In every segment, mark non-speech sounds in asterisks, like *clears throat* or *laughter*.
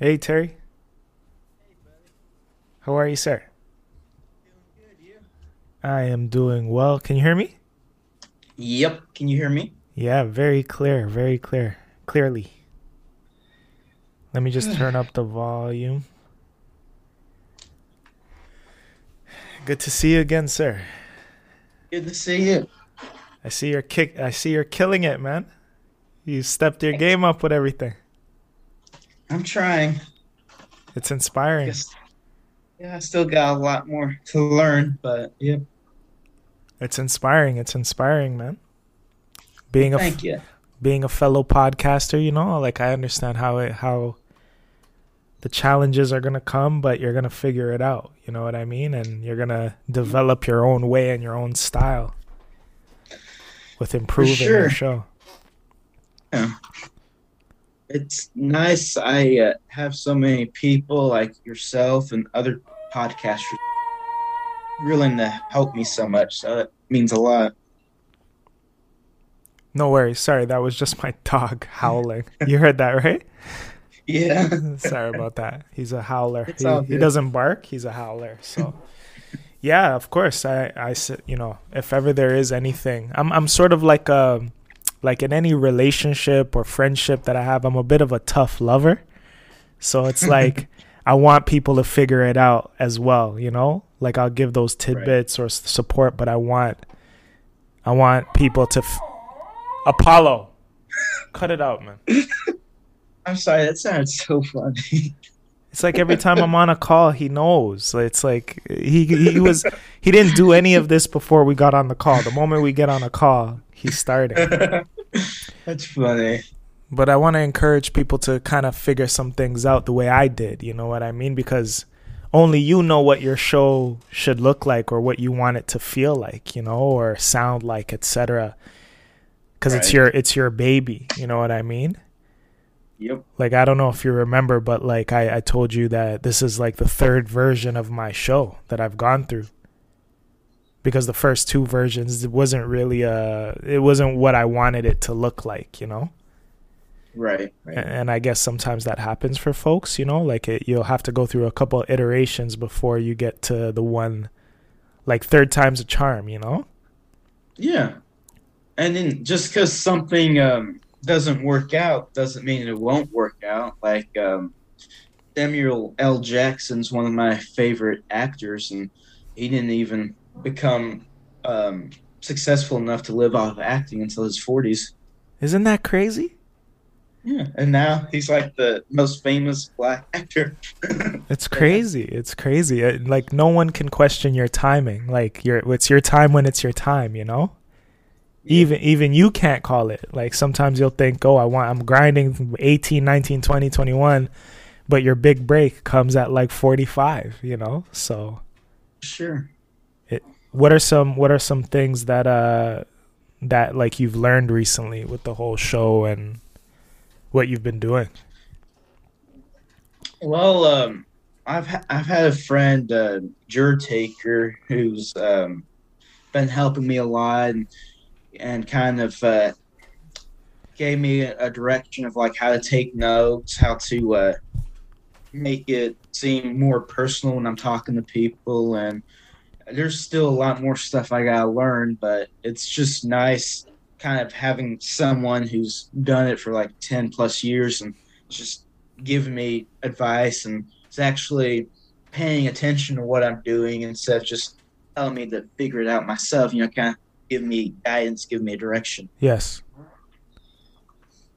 Hey, Terry. How are you, sir? I am doing well. Can you hear me? Yep. Can you hear me? Yeah, very clear, very clear. Clearly. Let me just *sighs* turn up the volume. Good to see you again, sir. Good to see you. I see you're kick I see you're killing it, man. You stepped your game up with everything. I'm trying. It's inspiring. Guess, yeah, I still got a lot more to learn, but yep. It's inspiring. It's inspiring, man. Being a Thank f- you. being a fellow podcaster, you know, like I understand how it how the challenges are gonna come, but you're gonna figure it out. You know what I mean? And you're gonna develop your own way and your own style with improving your show. Yeah. It's nice. I uh, have so many people like yourself and other podcasters willing to help me so much. So it means a lot. No worries. Sorry, that was just my dog *laughs* howling. You heard that, right? *laughs* Yeah. *laughs* Sorry about that. He's a howler. He, he doesn't bark. He's a howler. So, yeah, of course. I, I, you know, if ever there is anything, I'm, I'm sort of like a, like in any relationship or friendship that I have, I'm a bit of a tough lover. So it's *laughs* like I want people to figure it out as well. You know, like I'll give those tidbits or support, but I want, I want people to, f- Apollo, cut it out, man. *laughs* I'm sorry. That sounds so funny. It's like every time I'm on a call, he knows. It's like he he was he didn't do any of this before we got on the call. The moment we get on a call, he's starting. *laughs* That's funny. But I want to encourage people to kind of figure some things out the way I did. You know what I mean? Because only you know what your show should look like or what you want it to feel like, you know, or sound like, etc. Because it's your it's your baby. You know what I mean? Yep. like I don't know if you remember, but like I, I told you that this is like the third version of my show that I've gone through. Because the first two versions it wasn't really uh it wasn't what I wanted it to look like, you know? Right. Right. And I guess sometimes that happens for folks, you know, like it, you'll have to go through a couple iterations before you get to the one like third time's a charm, you know? Yeah. And then just because something um, doesn't work out doesn't mean it won't work out. Like um, Samuel L. Jackson's one of my favorite actors, and he didn't even become um, successful enough to live off acting until his 40s. Isn't that crazy? Yeah. And now he's like the most famous black actor. *laughs* It's crazy. It's crazy. Uh, Like no one can question your timing. Like your it's your time when it's your time, you know? Even even you can't call it. Like sometimes you'll think, "Oh, I want I'm grinding from 18, 19, 20, 21." But your big break comes at like 45, you know? So, Sure. What are some what are some things that uh that like you've learned recently with the whole show and what you've been doing? Well, um, I've ha- I've had a friend, uh, Jur Taker, who's um, been helping me a lot and, and kind of uh, gave me a, a direction of like how to take notes, how to uh, make it seem more personal when I'm talking to people, and there's still a lot more stuff I gotta learn, but it's just nice kind of having someone who's done it for like 10 plus years and just giving me advice and is actually paying attention to what I'm doing instead of just telling me to figure it out myself, you know, kind of give me guidance, give me direction. Yes.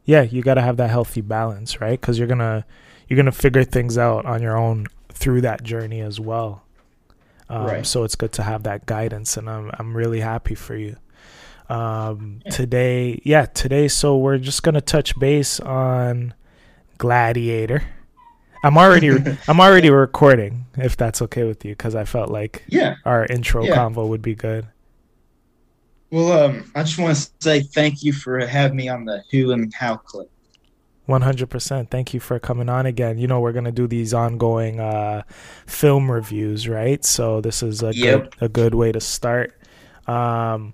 Yeah, you got to have that healthy balance, right? Cuz you're going to you're going to figure things out on your own through that journey as well. Um, Right. so it's good to have that guidance and I'm I'm really happy for you. Um today, yeah, today so we're just going to touch base on Gladiator. I'm already *laughs* I'm already recording if that's okay with you cuz I felt like Yeah. our intro Yeah. convo would be good. Well, um, I just want to say thank you for having me on the Who and How clip. One hundred percent. Thank you for coming on again. You know we're gonna do these ongoing uh, film reviews, right? So this is a Yep. good a good way to start. Um,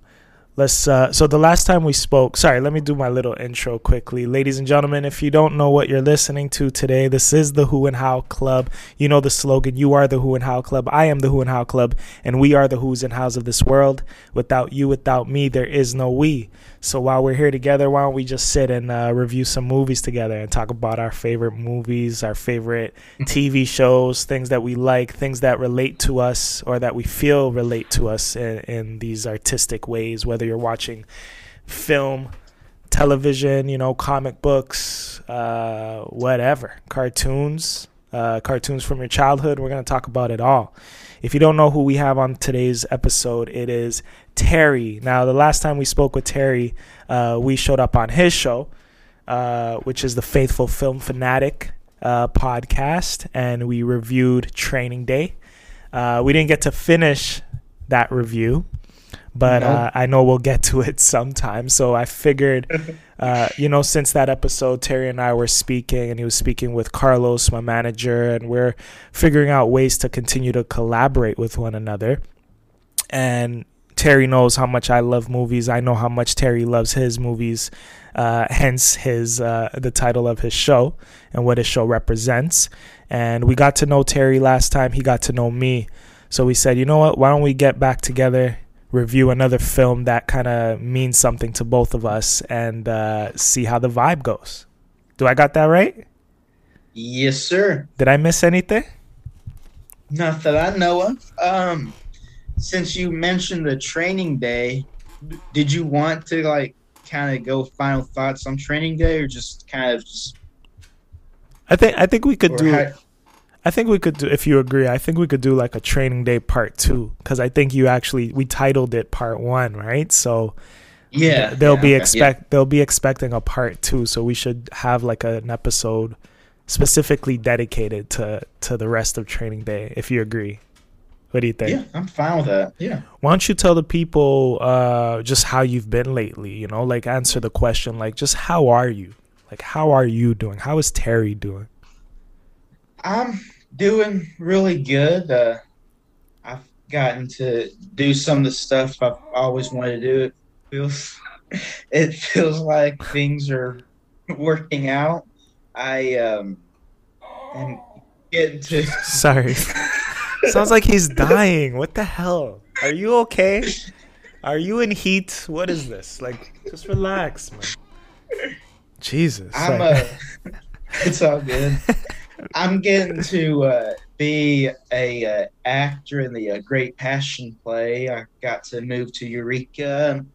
let's uh so the last time we spoke sorry let me do my little intro quickly. Ladies and gentlemen if you don't know what you're listening to today this is the who and how club. You know the slogan you are the who and how club. I am the who and how club and we are the who's and hows of this world. Without you without me there is no we. So while we're here together why don't we just sit and uh, review some movies together and talk about our favorite movies our favorite *laughs* tv shows things that we like things that relate to us or that we feel relate to us in, in these artistic ways whether you're watching film, television, you know, comic books, uh, whatever, cartoons, uh, cartoons from your childhood. We're going to talk about it all. If you don't know who we have on today's episode, it is Terry. Now, the last time we spoke with Terry, uh, we showed up on his show, uh, which is the Faithful Film Fanatic uh, podcast, and we reviewed Training Day. Uh, we didn't get to finish that review but uh, I know we'll get to it *laughs* sometime. So I figured, *laughs* uh, you know, since that episode, Terry and I were speaking, and he was speaking with Carlos, my manager, and we're figuring out ways to continue to collaborate with one another. And Terry knows how much I love movies. I know how much Terry loves his movies. Uh, hence his uh, the title of his show and what his show represents. And we got to know Terry last time. He got to know me. So we said, you know what? Why don't we get back together review another film that kind of means something to both of us and uh, see how the vibe goes. Do I got that right? Yes, sir. Did I miss anything? Not that I know of. Um, since you mentioned the training day, did you want to like kind of go final thoughts on training day, or just kind of just? I think I think we could do. How, I think we could do, if you agree, I think we could do like a training day part two because I think you actually we titled it part one, right? So yeah, they'll yeah, be expect yeah. they'll be expecting a part two, so we should have like an episode specifically dedicated to to the rest of training day. If you agree, what do you think? Yeah, I'm fine with that. Yeah. Why don't you tell the people uh, just how you've been lately? You know, like answer the question, like just how are you? Like how are you doing? How is Terry doing? I'm doing really good. Uh, I've gotten to do some of the stuff I've always wanted to do. It feels *laughs* it feels like things are *laughs* working out. I um am getting to *laughs* Sorry. Sounds like he's dying. What the hell? Are you okay? Are you in heat? What is this? Like just relax, man. Jesus. I'm a it's all good. I'm getting to uh, be a uh, actor in the uh, Great Passion play. I got to move to Eureka,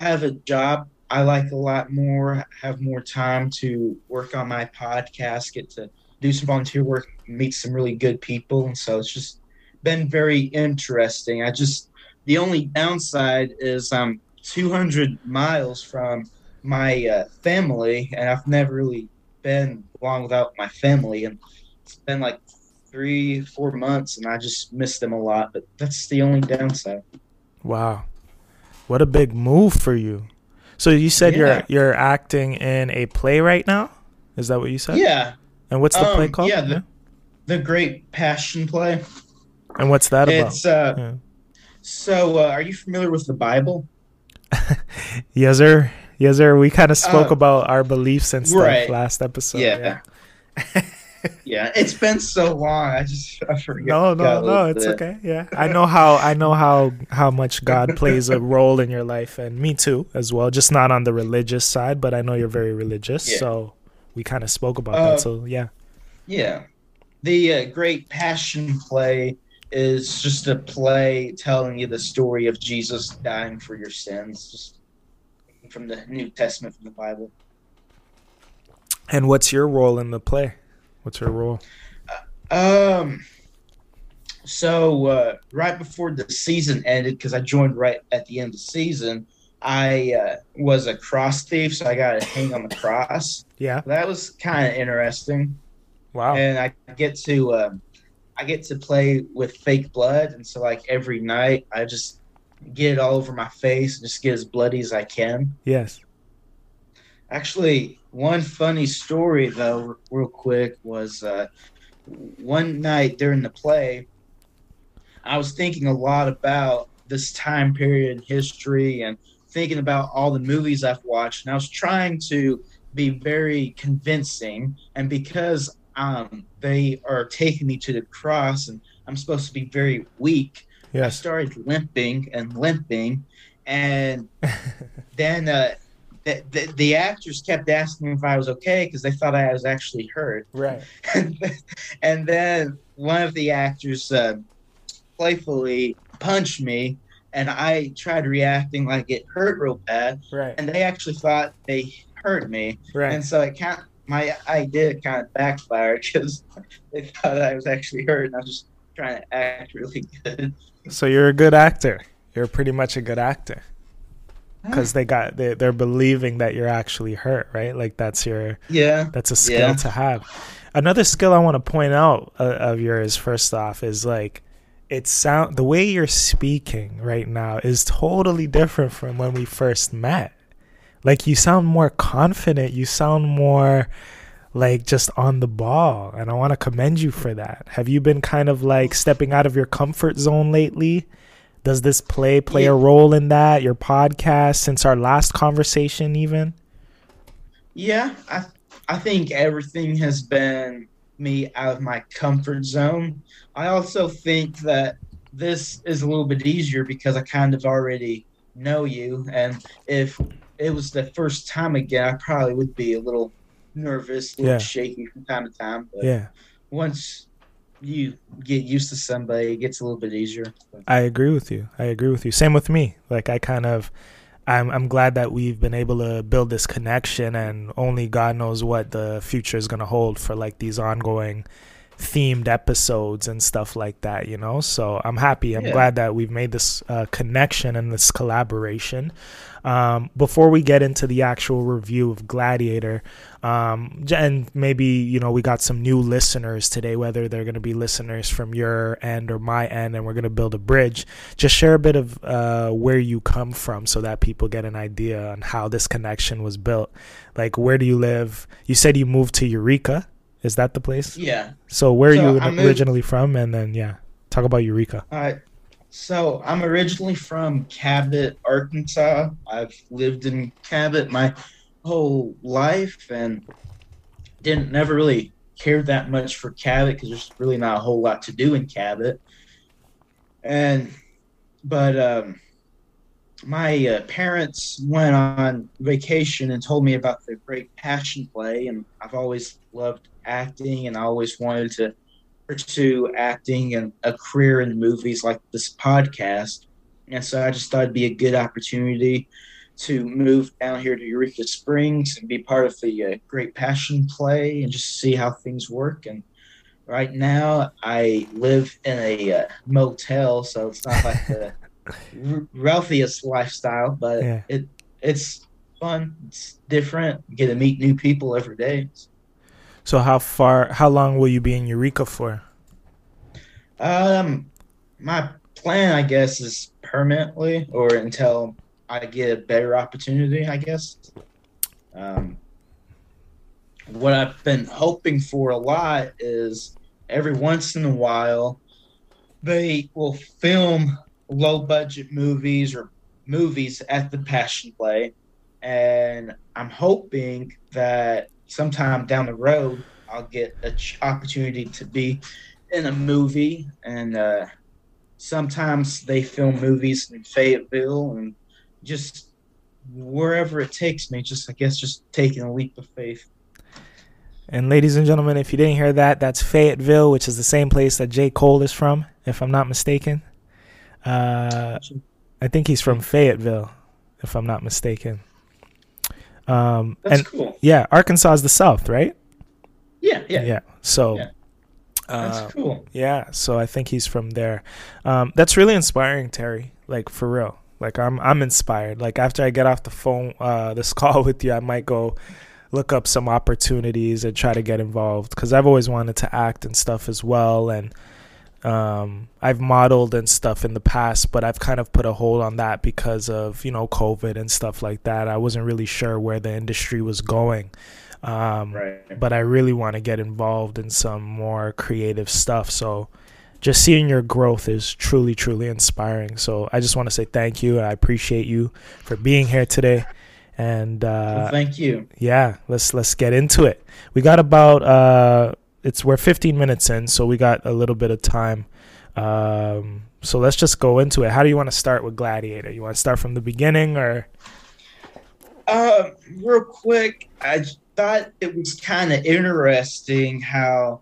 have a job I like a lot more, have more time to work on my podcast, get to do some volunteer work, meet some really good people, and so it's just been very interesting. I just the only downside is I'm 200 miles from my uh, family, and I've never really been long without my family, and it's been like three, four months, and I just miss them a lot. But that's the only downside. Wow, what a big move for you! So you said Yeah. you're you're acting in a play right now. Is that what you said? Yeah, And what's the play Um, called? yeah, the- the Great Passion play. And what's that about? It's uh, Yeah. so. Uh, are you familiar with the Bible? *laughs* Yes, sir. Yes, sir. We kind of spoke Uh, about our beliefs and stuff right. last episode. yeah. *laughs* yeah, it's been so long. I just I forget. No, no, no. It's bit. okay. Yeah, I know how I know how how much God *laughs* plays a role in your life, and me too as well. Just not on the religious side, but I know you're very religious, Yeah. so we kind of spoke about Uh, that. So yeah, Yeah. The uh, Great Passion Play is just a play telling you the story of Jesus dying for your sins, just from the New Testament, from the Bible. and what's your role in the play? What's your role? Um, so uh, right before the season ended, because I joined right at the end of the season, I uh, was a cross thief, so I got to hang on the cross. Yeah. That was kind of interesting. Wow. and I get to um, I get to play with fake blood, and so like every night I just get it all over my face and just get as bloody as I can. yes. Actually, one funny story though, real quick, was uh, one night during the play, I was thinking a lot about this time period in history and thinking about all the movies I've watched, and I was trying to be very convincing. And because um, they are taking me to the cross, and I'm supposed to be very weak, I started limping and limping, and *laughs* then uh, the, the, the actors kept asking me if I was okay because they thought I was actually hurt. Right. *laughs* and then one of the actors uh, playfully punched me, and I tried reacting like it hurt real bad. Right. And they actually thought they hurt me. Right. And so it kind of, my idea kind of backfired because *laughs* they thought I was actually hurt, and I was just trying to act really good. So you're a good actor. You're pretty much a good actor. Because they got they, they're believing that you're actually hurt right? Like that's your yeah. that's a skill yeah. to have. Another skill i want to point out uh, of yours first off is like it sound the way you're speaking right now is totally different from when we first met. Like you sound more confident. You sound more like just on the ball and i want to commend you for that have you been kind of like stepping out of your comfort zone lately does this play play Yeah. a role in that your podcast since our last conversation even Yeah, I I think everything has been me out of my comfort zone. I also think that this is a little bit easier because I kind of already know you, and if it was the first time again, I probably would be a little nervous, a little Yeah. shaky from time to time. But yeah once you get used to somebody, it gets a little bit easier. I agree with you. I agree with you. Same with me. Like I kind of I'm I'm glad that we've been able to build this connection and only God knows what the future is going to hold for like these ongoing themed episodes and stuff like that, you know? So I'm happy. I'm Yeah. glad that we've made this uh, connection and this collaboration. Um, before we get into the actual review of Gladiator, um, and maybe, you know, we got some new listeners today, whether they're going to be listeners from your end or my end, and we're going to build a bridge. Just share a bit of uh, where you come from so that people get an idea on how this connection was built. Like, where do you live? You said you moved to Eureka. Is that the place? Yeah. So where So are you moved- originally from? And then yeah, talk about Eureka. All right. So I'm originally from Cabot, Arkansas. I've lived in Cabot my whole life and didn't never really cared that much for Cabot because there's really not a whole lot to do in Cabot. And but um, my uh, parents went on vacation and told me about the Great Passion Play, and I've always loved acting, and I always wanted to pursue acting and a career in movies like this podcast. And so I just thought it'd be a good opportunity to move down here to Eureka Springs and be part of the uh, Great Passion Play and just see how things work. And right now I live in a uh, motel, so it's not like the r- *laughs* wealthiest lifestyle, but Yeah. it it's fun. It's different. You get to meet new people every day. So how far? How long will you be in Eureka for? Um, my plan, I guess, is permanently or until I get a better opportunity. I guess. Um, what I've been hoping for a lot is every once in a while they will film low budget movies or movies at the Passion Play, and I'm hoping that sometime down the road I'll get an opportunity to be in a movie and uh, sometimes they film movies in Fayetteville and just wherever it takes me just I guess just taking a leap of faith. And ladies and gentlemen, if you didn't hear that, that's Fayetteville, which is the same place that J. Cole is from, if I'm not mistaken. Uh, I think he's from Fayetteville, if I'm not mistaken. Um, That's and cool. yeah, Arkansas is the South, right? Yeah, yeah. Yeah. So, Yeah. uh, That's cool. Yeah, so I think he's from there. Um, that's really inspiring, Terry. Like for real. Like I'm I'm inspired. Like after I get off the phone, uh, this *laughs* call with you, I might go look up some opportunities and try to get involved because I've always wanted to act and stuff as well. And um, I've modeled and stuff in the past, but I've kind of put a hold on that because of you know COVID and stuff like that. I wasn't really sure where the industry was going. Um, Right. but I really want to get involved in some more creative stuff. So just seeing your growth is truly, truly inspiring. So I just want to say thank you. I appreciate you for being here today. And uh, well, thank you. Yeah, let's let's get into it. We got about uh, it's we're 15 minutes in, so we got a little bit of time. Um, so let's just go into it. How do you want to start with Gladiator? You want to start from the beginning or? Uh, real quick, I thought it was kind of interesting how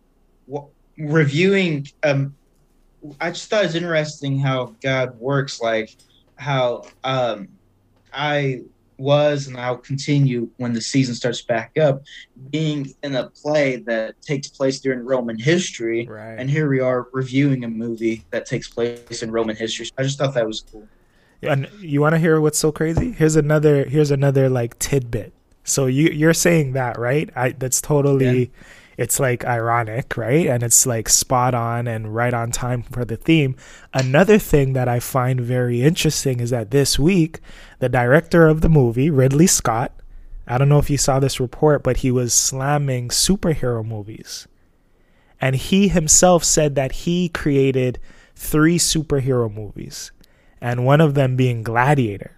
w- reviewing. Um, I just thought it was interesting how God works. Like how um, I was and I'll continue when the season starts back up, being in a play that takes place during Roman history. Right. And here we are reviewing a movie that takes place in Roman history. I just thought that was cool. And you want to hear what's so crazy? Here's another. Here's another like tidbit. So you you're saying that right? I that's totally. Yeah. It's like ironic, right? And it's like spot on and right on time for the theme. Another thing that I find very interesting is that this week the director of the movie, Ridley Scott, I don't know if you saw this report, but he was slamming superhero movies. And he himself said that he created three superhero movies, and one of them being Gladiator.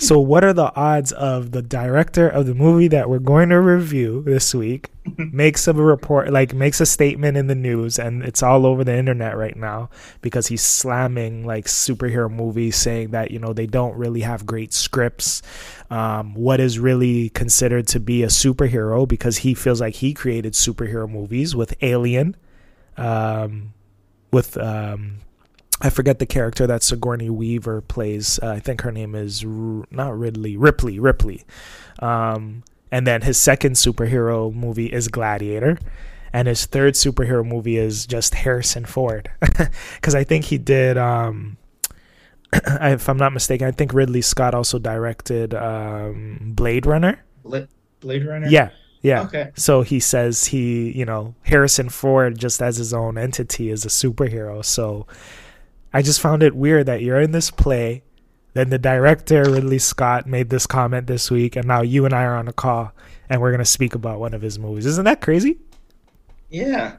So, what are the odds of the director of the movie that we're going to review this week *laughs* makes a report, like makes a statement in the news, and it's all over the internet right now because he's slamming like superhero movies, saying that you know they don't really have great scripts. Um, what is really considered to be a superhero because he feels like he created superhero movies with Alien, um, with um, I forget the character that Sigourney Weaver plays. Uh, I think her name is R- not Ridley, Ripley, Ripley. Um, and then his second superhero movie is Gladiator. And his third superhero movie is just Harrison Ford. *laughs* Because I think he did, um, *clears throat* if I'm not mistaken, I think Ridley Scott also directed um, Blade Runner. Blade Runner? Yeah. Yeah. Okay. So he says he, you know, Harrison Ford just as his own entity is a superhero. So I just found it weird that you're in this play, then the director Ridley Scott made this comment this week, and now you and I are on a call, and we're gonna speak about one of his movies. Isn't that crazy? Yeah,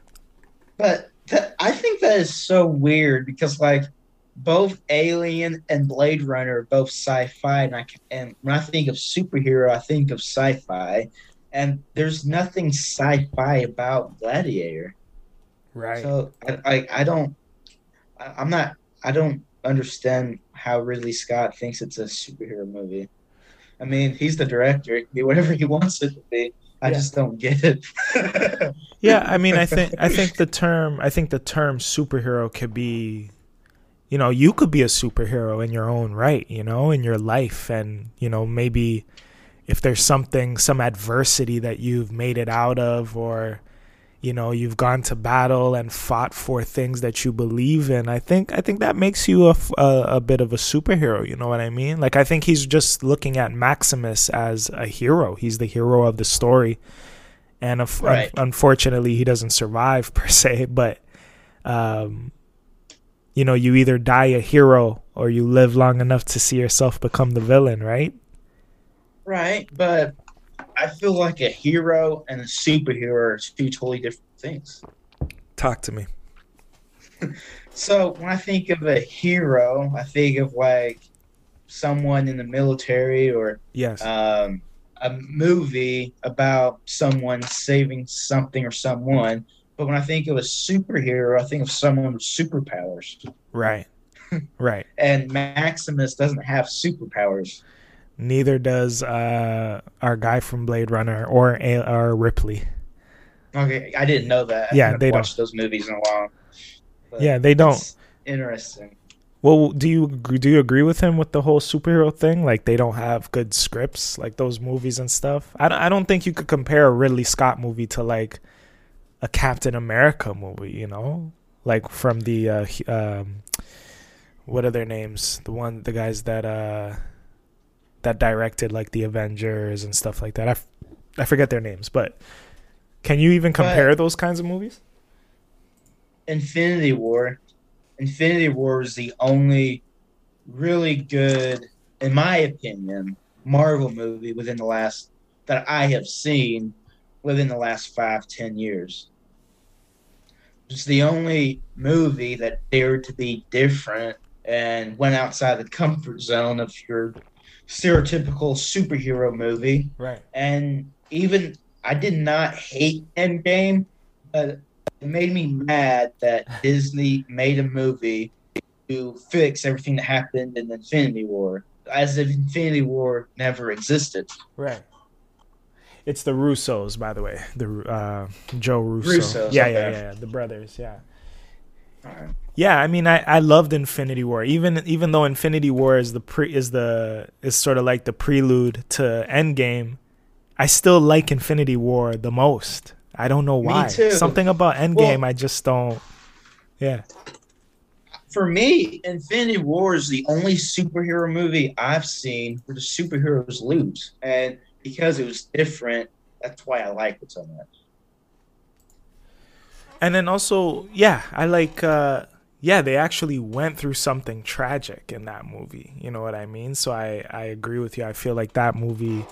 but I think that is so weird because like both Alien and Blade Runner are both sci-fi, and I and when I think of superhero, I think of sci-fi, and there's nothing sci-fi about Gladiator. Right. So I I, I don't. I, I'm not I don't understand how Ridley Scott thinks it's a superhero movie. I mean, he's the director; it can be whatever he wants it to be. I yeah. just don't get it. *laughs* yeah, I mean, I think I think the term I think the term superhero could be, you know, you could be a superhero in your own right, you know, in your life, and you know, maybe if there's something, some adversity that you've made it out of, or you know you've gone to battle and fought for things that you believe in i think i think that makes you a, a, a, bit of a superhero you know what i mean? Like i think he's just looking at maximus as a hero. He's the hero of the story. And right. un- unfortunately he doesn't survive *laughs* per se but um you know you either die a hero or you live long enough to see yourself become the villain right? Right but I feel like a hero and a superhero are two totally different things. Talk to me. *laughs* so when I think of a hero, I think of like someone in the military or yes, um, a movie about someone saving something or someone. But when I think of a superhero, I think of someone with superpowers. Right. *laughs* right. and Maximus doesn't have superpowers. Neither does uh, our guy from Blade Runner or or Ripley. Okay, I didn't know that. Yeah, they watched those movies in a while. Yeah, they don't. Interesting. Well, do you do you agree with him with the whole superhero thing? Like they don't have good scripts, like those movies and stuff. I don't, I don't think you could compare a Ridley Scott movie to like a Captain America movie. You know, like from the uh, um, what are their names? The one, the guys that uh that directed like the Avengers and stuff like that. I, f- I forget their names, but can you even compare but those kinds of movies? Infinity War. Infinity War is the only really good, in my opinion, Marvel movie within the last that I have seen within the last five ten years. It's the only movie that dared to be different and went outside the comfort zone of your stereotypical superhero movie. Right. And even I did not hate Endgame, but it made me mad that Disney made a movie to fix everything that happened in Infinity War, as if Infinity War never existed. Right. It's the Russos, by the way. The uh, Joe Russo. Russos, yeah, okay. yeah, yeah, The brothers. Yeah. Alright. Yeah, I mean, I, I loved Infinity War. Even even though Infinity War is the pre is the is sort of like the prelude to Endgame, I still like Infinity War the most. I don't know why. Something about Endgame, Well- I just don't. Yeah. For me, Infinity War is the only superhero movie I've seen where the superheroes lose. And because it was different, that's why I like it so much. And then also, yeah, I like uh yeah, they actually went through something tragic in that movie. You know what I mean? So I I agree with you. I feel like that movie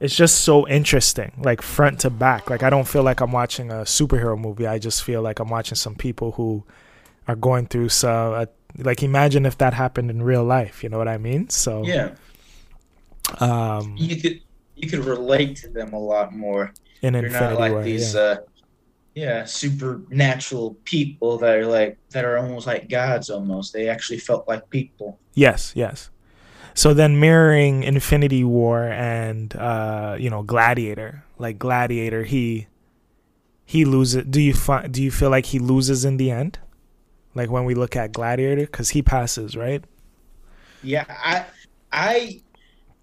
is just so interesting, like front to back. Like I don't feel like I'm watching a superhero movie. I just feel like I'm watching some people who are going through some uh, like imagine if that happened in real life, you know what I mean? So Yeah. um You could you could relate to them a lot more. in You're Infinity not like War. these yeah. uh yeah, supernatural people that are like that are almost like gods almost. They actually felt like people. Yes, yes. So then mirroring Infinity War and uh, you know, Gladiator, like Gladiator, he he loses. Do you fi- do you feel like he loses in the end? Like when we look at Gladiator cuz he passes, right? Yeah, I I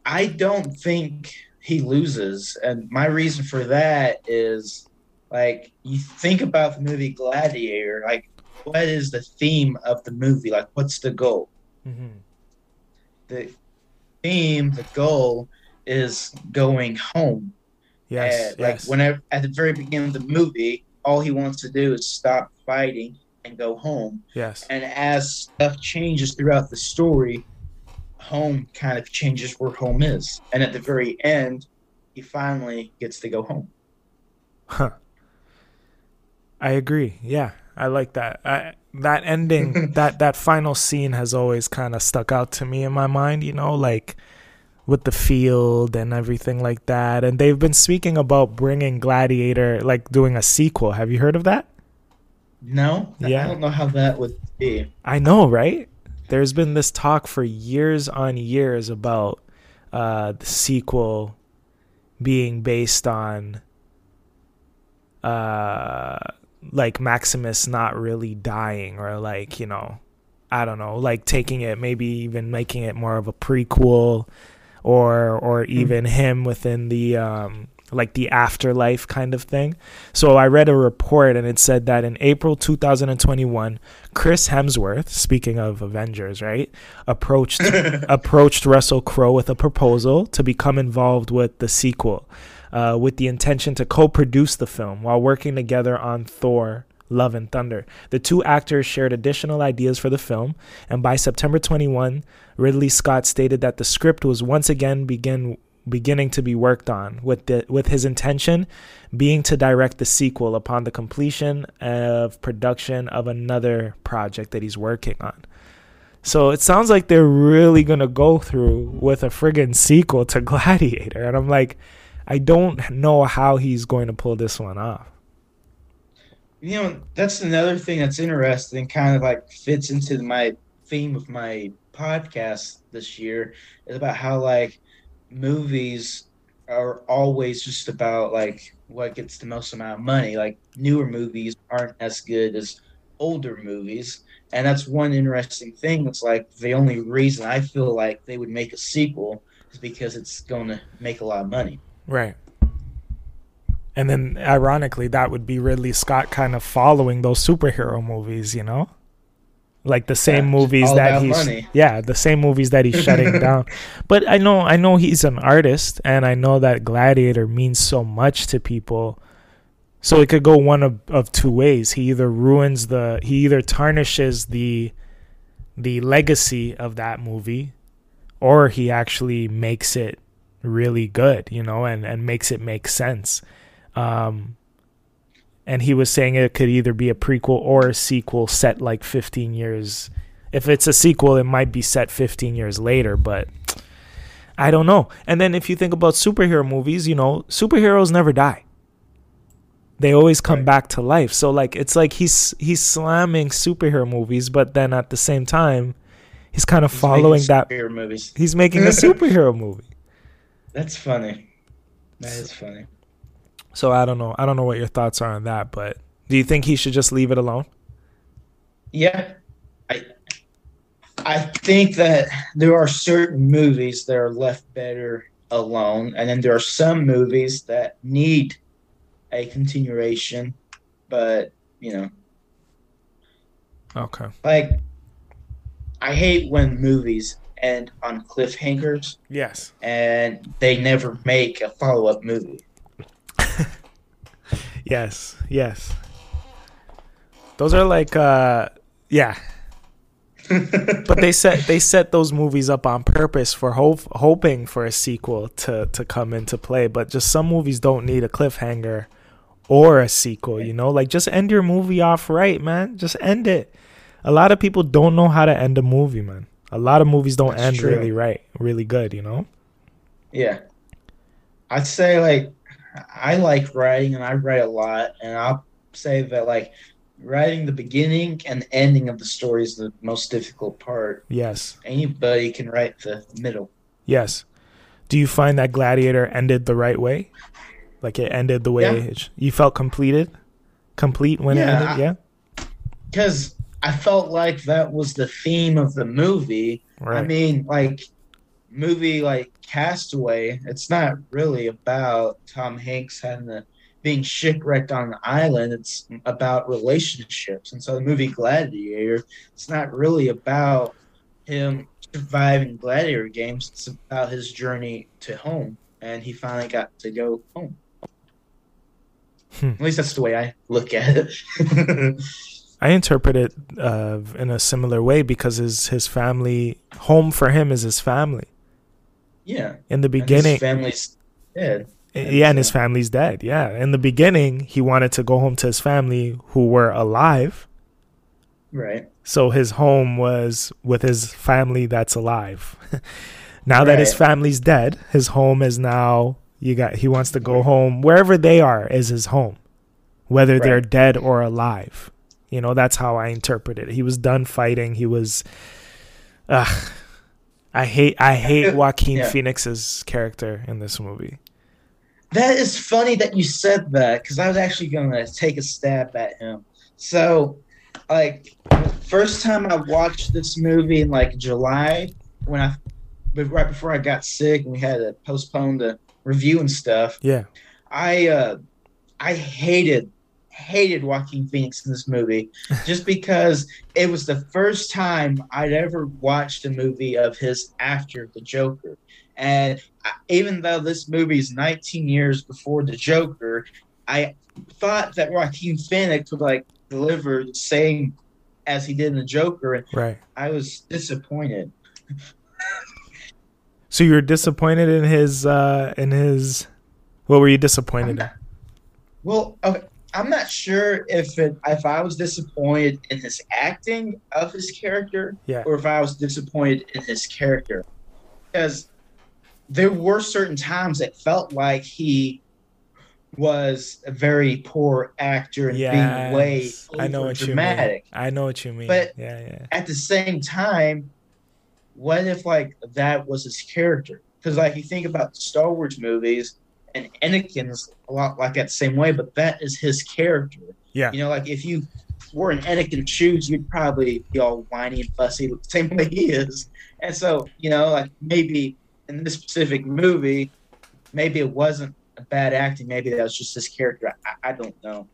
I don't think he loses. And my reason for that is like you think about the movie Gladiator, like what is the theme of the movie? Like what's the goal? Mhm. The theme, the goal is going home. Yes, And, like yes. whenever at the very beginning of the movie, all he wants to do is stop fighting and go home. yes. And as stuff changes throughout the story, home kind of changes where home is. And at the very end, he finally gets to go home. Huh. I agree. Yeah, I like that. I, that ending, *laughs* that that final scene has always kind of stuck out to me in my mind. You know, like with the field and everything like that. And they've been speaking about bringing Gladiator, like doing a sequel. Have you heard of that? No, Yeah. I don't know how that would be. I know, right? There's been this talk for years on years about uh, the sequel being based on uh, like Maximus not really dying or like, you know, I don't know, like taking it maybe even making it more of a prequel or or even him within the um like the afterlife kind of thing. So I read a report and it said that in April 2021, Chris Hemsworth, speaking of Avengers, right, approached *laughs* approached Russell Crowe with a proposal to become involved with the sequel, uh, with the intention to co-produce the film while working together on Thor. Love and Thunder. The two actors shared additional ideas for the film, and by September 21, Ridley Scott stated that the script was once again begin beginning to be worked on, with the, with his intention being to direct the sequel upon the completion of production of another project that he's working on. So it sounds like they're really gonna go through with a friggin' sequel to *laughs* Gladiator, and I'm like, I don't know how he's going to pull this one off. You know, that's another thing that's interesting, kind of like fits into my theme of my podcast this year, is about how like movies are always just about like what gets the most amount of money. Like newer movies aren't as good as older movies. And that's one interesting thing. It's like the only reason I feel like they would make a sequel is because it's going to make a lot of money. Right. And then, ironically, that would be Ridley Scott kind of following those superhero movies, you know, like the same Yeah, movies that he's money. yeah, the same movies that he's shutting *laughs* down. But I know, I know he's an artist, and I know that Gladiator means so much to people. So it could go one of, of two ways. He either ruins the, he either tarnishes the, the legacy of that movie, or he actually makes it really good, you know, and and makes it make sense. Um, and he was saying it could either be a prequel or a sequel set like 15 years. If it's a sequel, it might be set 15 years later, but I don't know. And then if you think about superhero movies, you know, superheroes never die. They always come Right. back to life. So like it's like he's he's slamming superhero movies, but then at the same time, he's kind of He's following that superhero movies. he's making a *laughs* superhero movie. That's funny. That is funny. So I don't know. I don't know what your thoughts are on that, but do you think he should just leave it alone? Yeah, I I think that there are certain movies that are left better alone, and then there are some movies that need a continuation. But you know, Okay. like I hate when movies end on cliffhangers Yes. and they never make a follow up movie. *laughs* Yes. Yes. Those are like uh yeah, *laughs* but they set they set those movies up on purpose for hope, hoping for a sequel to to come into play, but just some movies don't need a cliffhanger or a sequel, you know? Like just end your movie off right, man. Just end it. A lot of people don't know how to end a movie, man. A lot of movies don't That's end true. really right, really good, you know? Yeah. I'd say like I like writing and I write a lot and I'll say that like writing the beginning and the ending of the story is the most difficult part. Yes. Anybody can write the middle. Yes. Do you find that Gladiator ended the right way? Like it ended the way Yeah. it, you felt completed, complete when Yeah, it ended. Yeah. Cuz I felt like that was the theme of the movie. Right. I mean, like movie like Castaway, it's not really about Tom Hanks having the being shipwrecked on an island. It's about relationships. And so the movie Gladiator, it's not really about him surviving gladiator games. It's about his journey to home. And he finally got to go home. Hmm. At least that's the way I look at it. *laughs* I interpret it uh, in a similar way because his his family home for him is his family. yeah. In the And his beginning, family's dead. yeah, and his family's dead. Yeah, in the beginning, he wanted to go home to his family who were alive. Right. So his home was with his family that's alive. *laughs* now that his family's dead, his home is now you got he wants to go home wherever they are is his home. Whether they're dead or alive. You know, that's how I interpret it. He was done fighting. He was Ugh. I hate I hate Joaquin Yeah. Phoenix's character in this movie. That is funny that you said that because I was actually going to take a stab at him. So, like, first time I watched this movie in like July when I, but right before I got sick and we had to postpone the review and stuff. Yeah. I uh, I hated hated Joaquin Phoenix in this movie just because it was the first time I'd ever watched a movie of his after the Joker. And even though this movie is 19 years before the Joker, I thought that Joaquin Phoenix would like deliver the same as he did in the Joker, and Right. I was disappointed. So you were disappointed in his uh in his what were you disappointed in? Well, okay, I'm not sure if it, if I was disappointed in his acting of his character, Yeah. or if I was disappointed in his character, because there were certain times it felt like he was a very poor actor and being way I know what you dramatic. mean. I know what you mean. But- yeah, yeah. At the same time, what if like that was his character? Because like you think about the Star Wars movies, and Anakin's a lot like that same way, but that is his character. Yeah. You know, like if you were in Anakin's shoes, you'd probably be all whiny and fussy, the same way he is. And so, you know, like maybe in this specific movie, maybe it wasn't a bad acting. Maybe that was just his character. I, I don't know.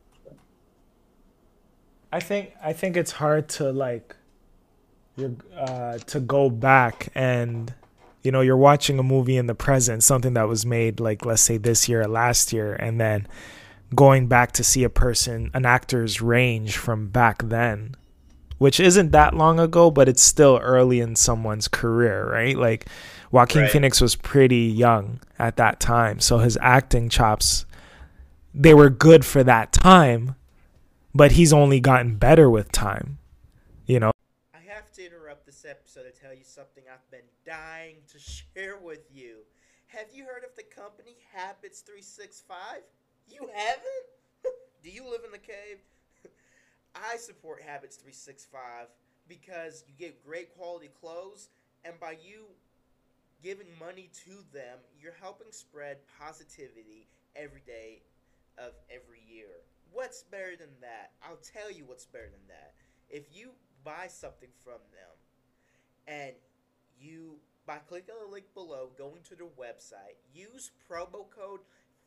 I think I think it's hard to like uh to go back and you know you're watching a movie in the present something that was made like let's say this year or last year and then going back to see a person an actor's range from back then which isn't that long ago but it's still early in someone's career right like Joaquin Right. Phoenix was pretty young at that time so his acting chops they were good for that time but he's only gotten better with time. You know. I have to interrupt this episode to tell you something I've been dying to share with you. Have you heard of the company Habits 365? You haven't? *laughs* Do you live in the cave? *laughs* I support Habits 365 because you get great quality clothes, and by you giving money to them, you're helping spread positivity every day of every year. What's better than that? I'll tell you what's better than that. If you buy something from them and you by clicking the link below, going to their website, use promo code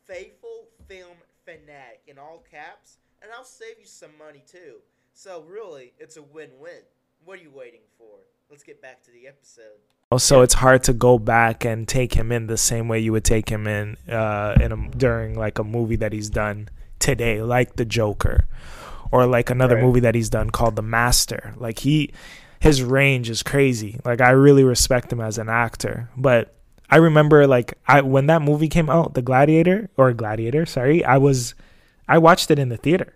Faithful Film Fanatic in all caps, and I'll save you some money too. So really, it's a win-win. What are you waiting for? Let's get back to the episode. So it's hard to go back and take him in the same way you would take him in uh, in a, during like a movie that he's done today, like The Joker, or like another right. movie that he's done called The Master. Like he, his range is crazy. Like I really respect him as an actor, but I remember like I when that movie came out, The Gladiator or Gladiator, sorry, I was I watched it in the theater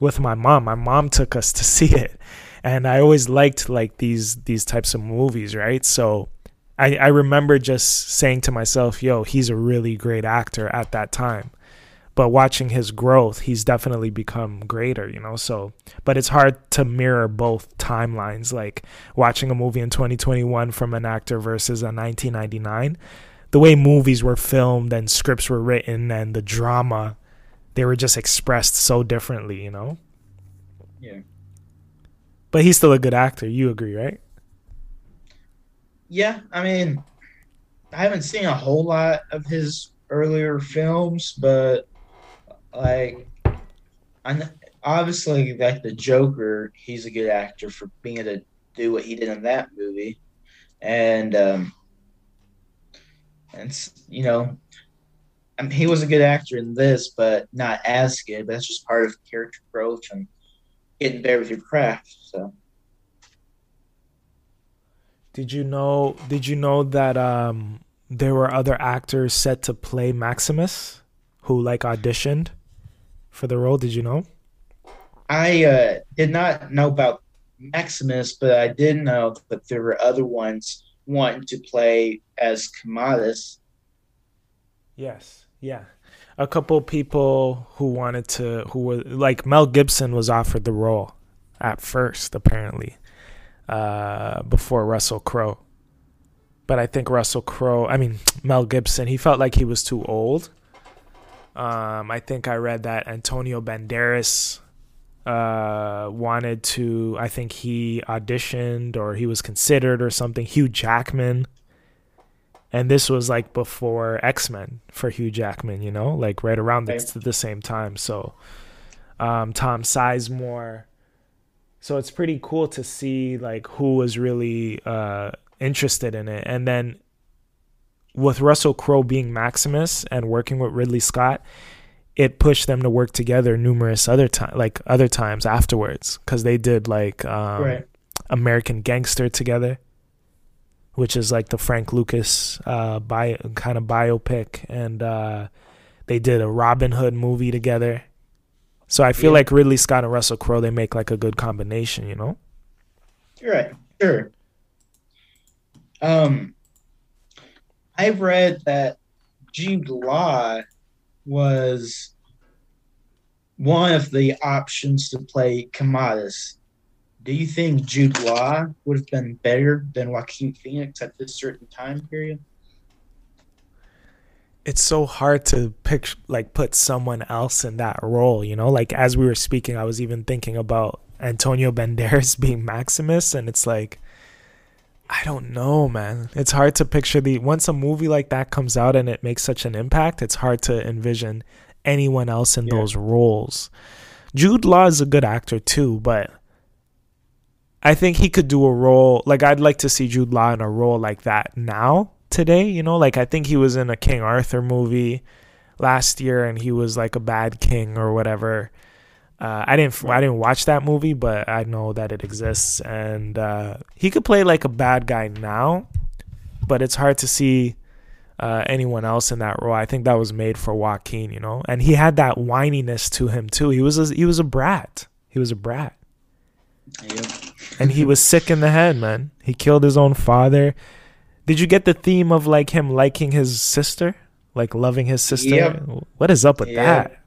with my mom. My mom took us to *laughs* see it and I always liked like these these types of movies, right? So I, I remember just saying to myself, yo, he's a really great actor at that time. But watching his growth, he's definitely become greater, you know. So, but it's hard to mirror both timelines, like watching a movie in 2021 from an actor versus a 1999. The way movies were filmed and scripts were written and the drama, they were just expressed so differently, you know. Yeah. But he's still a good actor. You agree, right? Yeah, I mean, I haven't seen a whole lot of his earlier films, but like, I obviously like the Joker. He's a good actor for being able to do what he did in that movie, and um, and you know, I mean, he was a good actor in this, but not as good. But that's just part of character growth and getting better with your craft. So. Did you know? Did you know that um, there were other actors set to play Maximus, who like auditioned for the role? Did you know? I uh, did not know about Maximus, but I did know that there were other ones wanting to play as Commodus. Yes. Yeah a couple people who wanted to who were like Mel Gibson was offered the role at first apparently uh, before Russell Crowe. But I think Russell Crowe, I mean Mel Gibson, he felt like he was too old. Um, I think I read that Antonio Banderas uh, wanted to. I think he auditioned or he was considered or something. Hugh Jackman and this was like before X Men for Hugh Jackman, you know, like right around the, the same time. So, um, Tom Sizemore. So it's pretty cool to see like who was really uh, interested in it, and then with Russell Crowe being Maximus and working with Ridley Scott, it pushed them to work together numerous other time, like other times afterwards, because they did like um, right. American Gangster together which is like the Frank Lucas uh, bio, kind of biopic, and uh, they did a Robin Hood movie together. So I feel yeah. like Ridley Scott and Russell Crowe they make like a good combination, you know. You're right, sure. Um, I've read that Jude Law was one of the options to play Commodus do you think Jude Law would have been better than Joaquin Phoenix at this certain time period? It's so hard to pick like put someone else in that role, you know? Like as we were speaking, I was even thinking about Antonio Banderas *laughs* being Maximus and it's like I don't know, man. It's hard to picture the once a movie like that comes out and it makes such an impact, it's hard to envision anyone else in yeah. those roles. Jude Law is a good actor too, but I think he could do a role like I'd like to see Jude Law in a role like that now today. You know, like I think he was in a King Arthur movie last year, and he was like a bad king or whatever. Uh, I didn't I didn't watch that movie, but I know that it exists, and uh, he could play like a bad guy now, but it's hard to see uh, anyone else in that role. I think that was made for Joaquin, you know, and he had that whininess to him too. He was a, he was a brat. He was a brat, Yep. and he was *laughs* sick in the head, man. He killed his own father. Did you get the theme of like him liking his sister, like loving his sister? Yep. What is up with Yeah. that?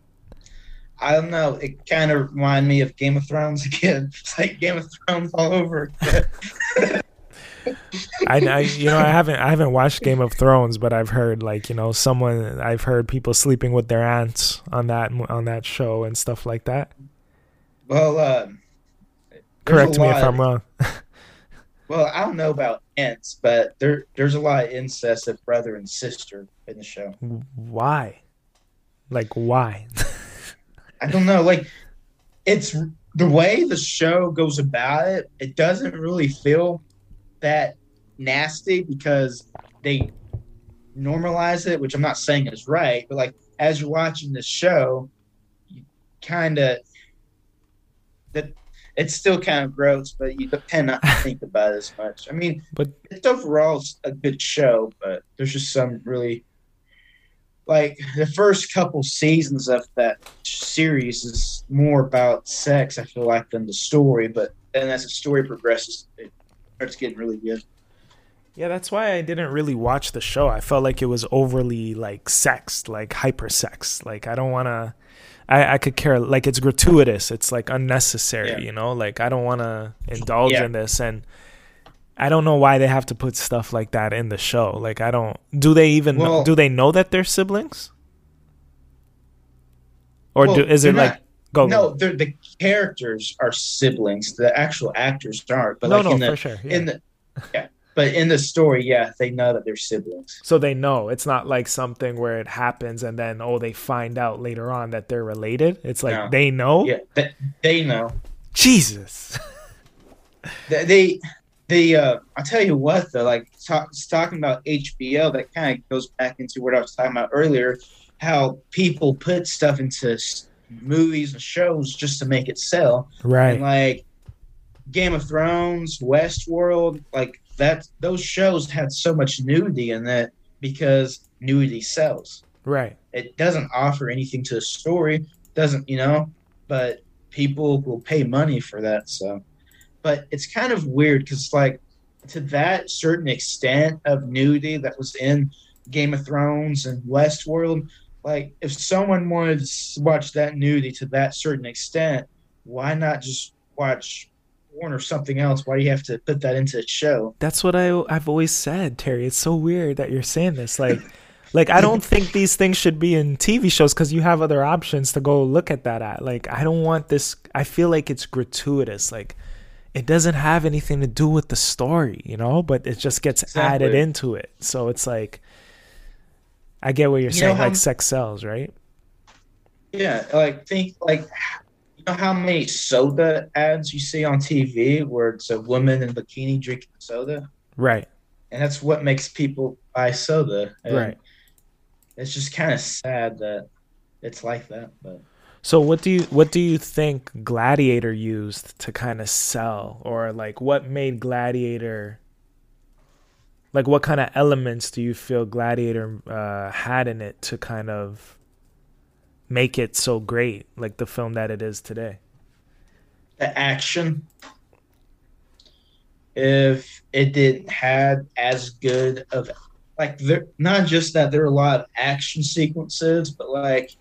I don't know. It kind of reminded me of Game of Thrones *laughs* again. It's like Game of Thrones all over again. I, I you know I haven't I haven't watched Game of Thrones, but I've heard like you know someone I've heard people sleeping with their aunts on that on that show and stuff like that. well, uh, Correct me if I'm wrong. *laughs* Well, I don't know about aunts, but there there's a lot of incest of brother and sister in the show. Why? Like why? *laughs* I don't know. Like, it's the way the show goes about it. It doesn't really feel that nasty because they normalize it, which I'm not saying is right, but like as you're watching the show, you kind of that it's still kind of gross, but you tend not to think about it as much. I mean, But- it's overall a good show, but there's just some really like the first couple seasons of that series is more about sex. I feel like than the story, but then as the story progresses, it starts getting really good. Yeah, that's why I didn't really watch the show. I felt like it was overly like sexed, like hyper sex. Like I don't want to. I I could care like it's gratuitous. It's like unnecessary. Yeah. You know, like I don't want to indulge Yeah. in this, and I don't know why they have to put stuff like that in the show. Like I don't. Do they even know, do they know that they're siblings? Or Well, do, is it they're like go no, the characters are siblings. The actual actors aren't. But no like no in the for sure yeah. in the yeah, but in the story, yeah, they know that they're siblings. So they know it's not like something where it happens and then oh they find out later on that they're related. It's like No. they know. Yeah, they, they know. Jesus. *laughs* They, they, they uh, I'll tell you what though, like talk, talking about HBO, that kind of goes back into what I was talking about earlier, how people put stuff into movies and shows just to make it sell. Right. And like Game of Thrones, Westworld, like that, those shows had so much nudity in that because nudity sells. Right. It doesn't offer anything to the story, doesn't you know? But people will pay money for that. So, but it's kind of weird because like to that certain extent of nudity that was in Game of Thrones and Westworld, like if someone wanted to watch that nudity to that certain extent, why not just watch porn or something else? Why do you have to put that into a show? That's what I I've always said, Terry. It's so weird that you're saying this. Like *laughs* like I don't think these things should be in TV shows cuz you have other options to go look at that at. Like I don't want this I feel like it's gratuitous. Like it doesn't have anything to do with the story, you know, but it just gets added into it. So it's like I get what you're You saying like sex sells, right? Yeah, like think like you know how many soda ads you see on TV where it's a woman in bikini drinking soda, Right. and that's what makes people buy soda. And Right. It's just kind of sad that it's like that, but So what do you what do you think Gladiator used to kind of sell or like what made Gladiator like what kind of elements do you feel Gladiator uh, had in it to kind of make it so great like the film that it is today? the action. If it didn't had as good of like there, not just that there were a lot of action sequences, but like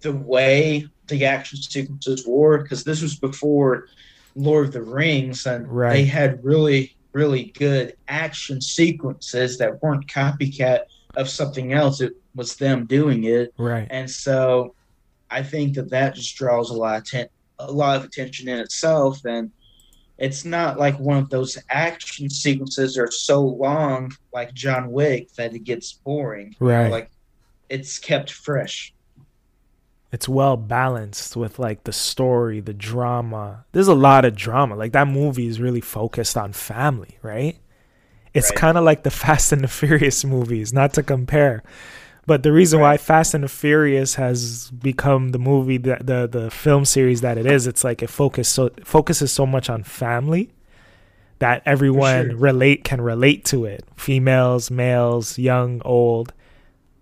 the way the action sequences were, because this was before Lord of the Rings, and Right. they had really, really good action sequences that weren't copycat of something else. It was them doing it, Right. and so I think that that just draws a lot of atten- a lot of attention in itself, and it's not like one of those action sequences are so long, like John Wick, that it gets boring. You know, Right. Like it's kept fresh. It's well balanced with like the story, the drama. There's a lot of drama. Like that movie is really focused on family, right? It's Right. kind of like the *laughs* Fast and the Furious movies, not to compare. But the reason why Fast and the Furious has become the movie that the the film series that it is, it's like it focus so focuses so much on family that everyone sure. relate can relate to it. Females, males, young, old.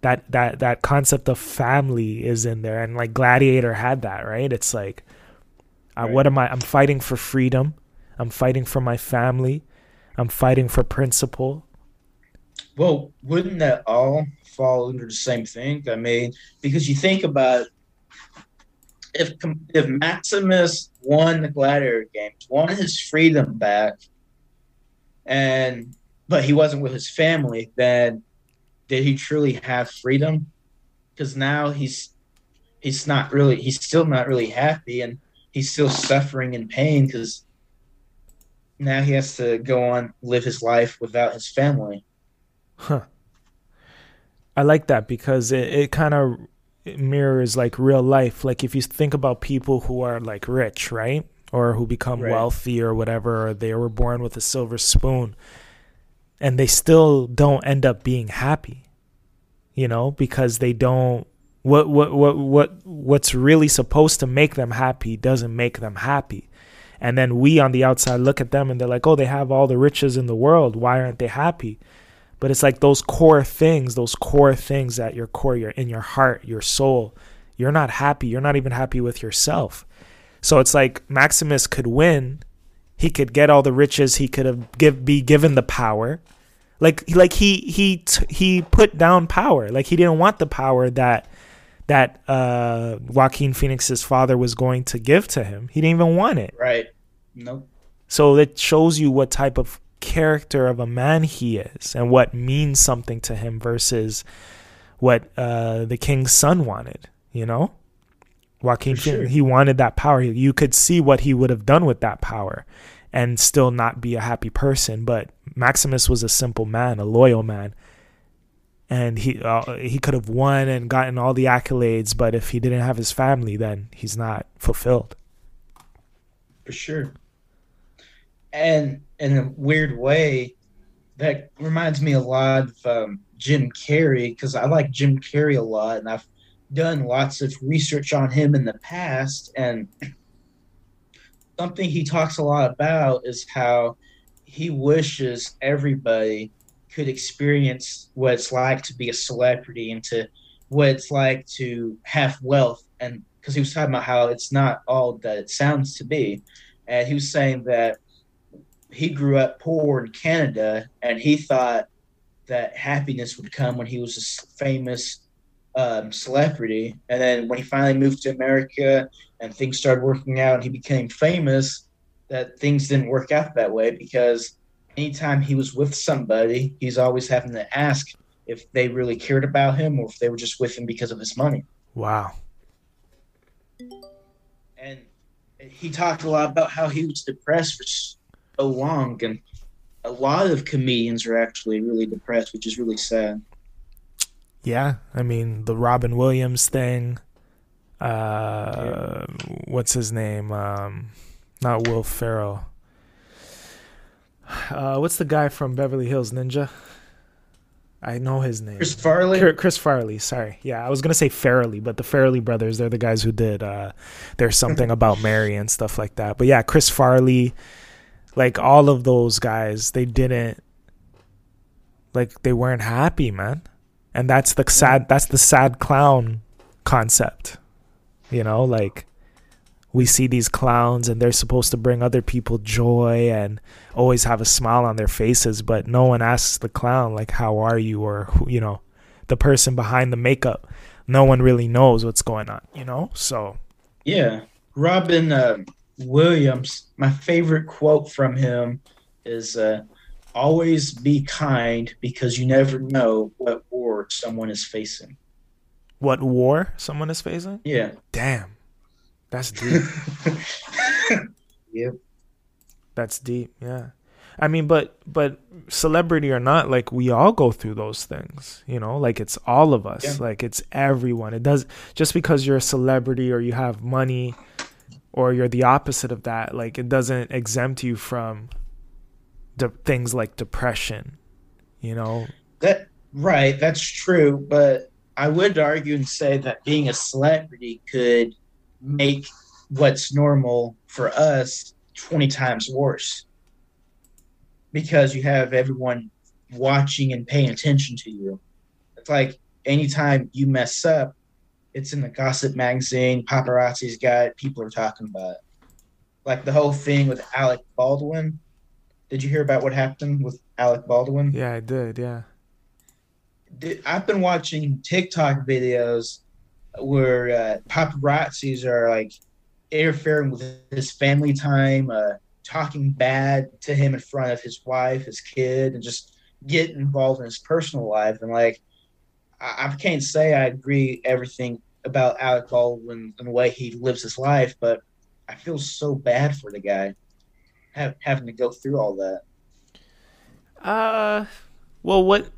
That that that concept of family is in there and like Gladiator had that, right? It's like uh, Right. what am I I'm fighting for freedom. I'm fighting for my family. I'm fighting for principle. Well, wouldn't that all fall under the same thing? I mean, because you think about if if Maximus won the Gladiator games, won his freedom back, and but he wasn't with his family, then did he truly have freedom? Because now he's he's not really he's still not really happy, and he's still suffering in pain because now he has to go on live his life without his family. Huh. I like that because it, it kind of mirrors like real life. Like if you think about people who are like rich, right? Or who become Right. wealthy or whatever, or they were born with a silver spoon and they still don't end up being happy. You know, because they don't what what what what what's really supposed to make them happy doesn't make them happy. And then we on the outside look at them and they're like, "Oh, they have all the riches in the world. Why aren't they happy?" but it's like those core things those core things at your core your in your heart your soul you're not happy you're not even happy with yourself so it's like maximus could win he could get all the riches he could have give be given the power like like he he t- he put down power like he didn't want the power that that uh Joaquin Phoenix's father was going to give to him he didn't even want it Right. Nope. so it shows you what type of character of a man he is and what means something to him versus what uh, the king's son wanted, you know? Joaquin sure. He wanted that power. You could see what he would have done with that power and still not be a happy person, but Maximus was a simple man, a loyal man. And he uh, he could have won and gotten all the accolades, but if he didn't have his family, then he's not fulfilled. For sure. And in a weird way, that reminds me a lot of um, Jim Carrey because I like Jim Carrey a lot, and I've done lots of research on him in the past. And something he talks a lot about is how he wishes everybody could experience what it's like to be a celebrity and to what it's like to have wealth. And because he was talking about how it's not all that it sounds to be. And he was saying that he grew up poor in Canada and he thought that happiness would come when he was a famous um, celebrity. And then when he finally moved to America and things started working out and he became famous, that things didn't work out that way because anytime he was with somebody, he's always having to ask if they really cared about him or if they were just with him because of his money. Wow. and he talked a lot about how he was depressed for so long and a lot of comedians are actually really depressed which is really sad Yeah, I mean the Robin Williams thing. Uh, what's his name? Um, not Will Ferrell. Uh, what's the guy from Beverly Hills Ninja? I know his name. chris farley Chris, Chris Farley. Sorry, yeah, I was gonna say Farrelly, but the Farrelly brothers, they're the guys who did uh, "There's *laughs* Something About Mary" and stuff like that. But yeah, Chris Farley, like all of those guys, they didn't like they weren't happy, man. And that's the sad. That's the sad clown concept. You know, like we see these clowns and they're supposed to bring other people joy and always have a smile on their faces, but no one asks the clown like how are you or you know, the person behind the makeup. No one really knows what's going on, you know? So, yeah robin uh, williams my favorite quote from him is uh, always be kind because you never know what war someone is facing what war someone is facing? yeah Damn. That's *laughs* deep. yep That's deep. Yeah. I mean, but but celebrity or not, like we all go through those things, you know, like it's all of us, Yeah. like it's everyone. It does just because you're a celebrity or you have money or you're the opposite of that, like it doesn't exempt you from de- things like depression, you know. That right, that's true, but I would argue and say that being a celebrity could make what's normal for us 20 times worse. because you have everyone watching and paying attention to you. It's like anytime you mess up, it's in the gossip magazine, paparazzi's got it, people are talking about it. Like the whole thing with Alec Baldwin. Did you hear about what happened with Alec Baldwin? Yeah, I did. Yeah. I've been watching TikTok videos where uh, paparazzis are like interfering with his family time, uh, talking bad to him in front of his wife, his kid, and just getting involved in his personal life. And like, I, I can't say I agree everything about Alec Baldwin and the way he lives his life, but I feel so bad for the guy have, having to go through all that. Uh, well, what?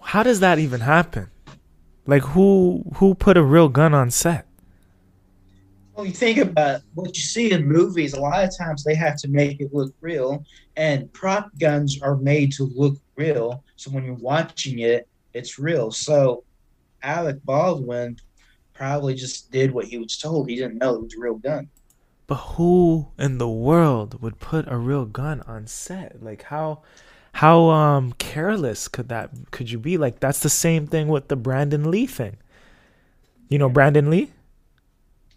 How does that even happen? Like, who who put a real gun on set? Well, you think about what you see in movies, a lot of times they have to make it look real, and prop guns are made to look real. So when you're watching it, it's real. So Alec Baldwin probably just did what he was told. He didn't know it was a real gun. But who in the world would put a real gun on set? Like how how um careless could that could you be? Like that's the same thing with the Brandon Lee thing. You know Brandon Lee?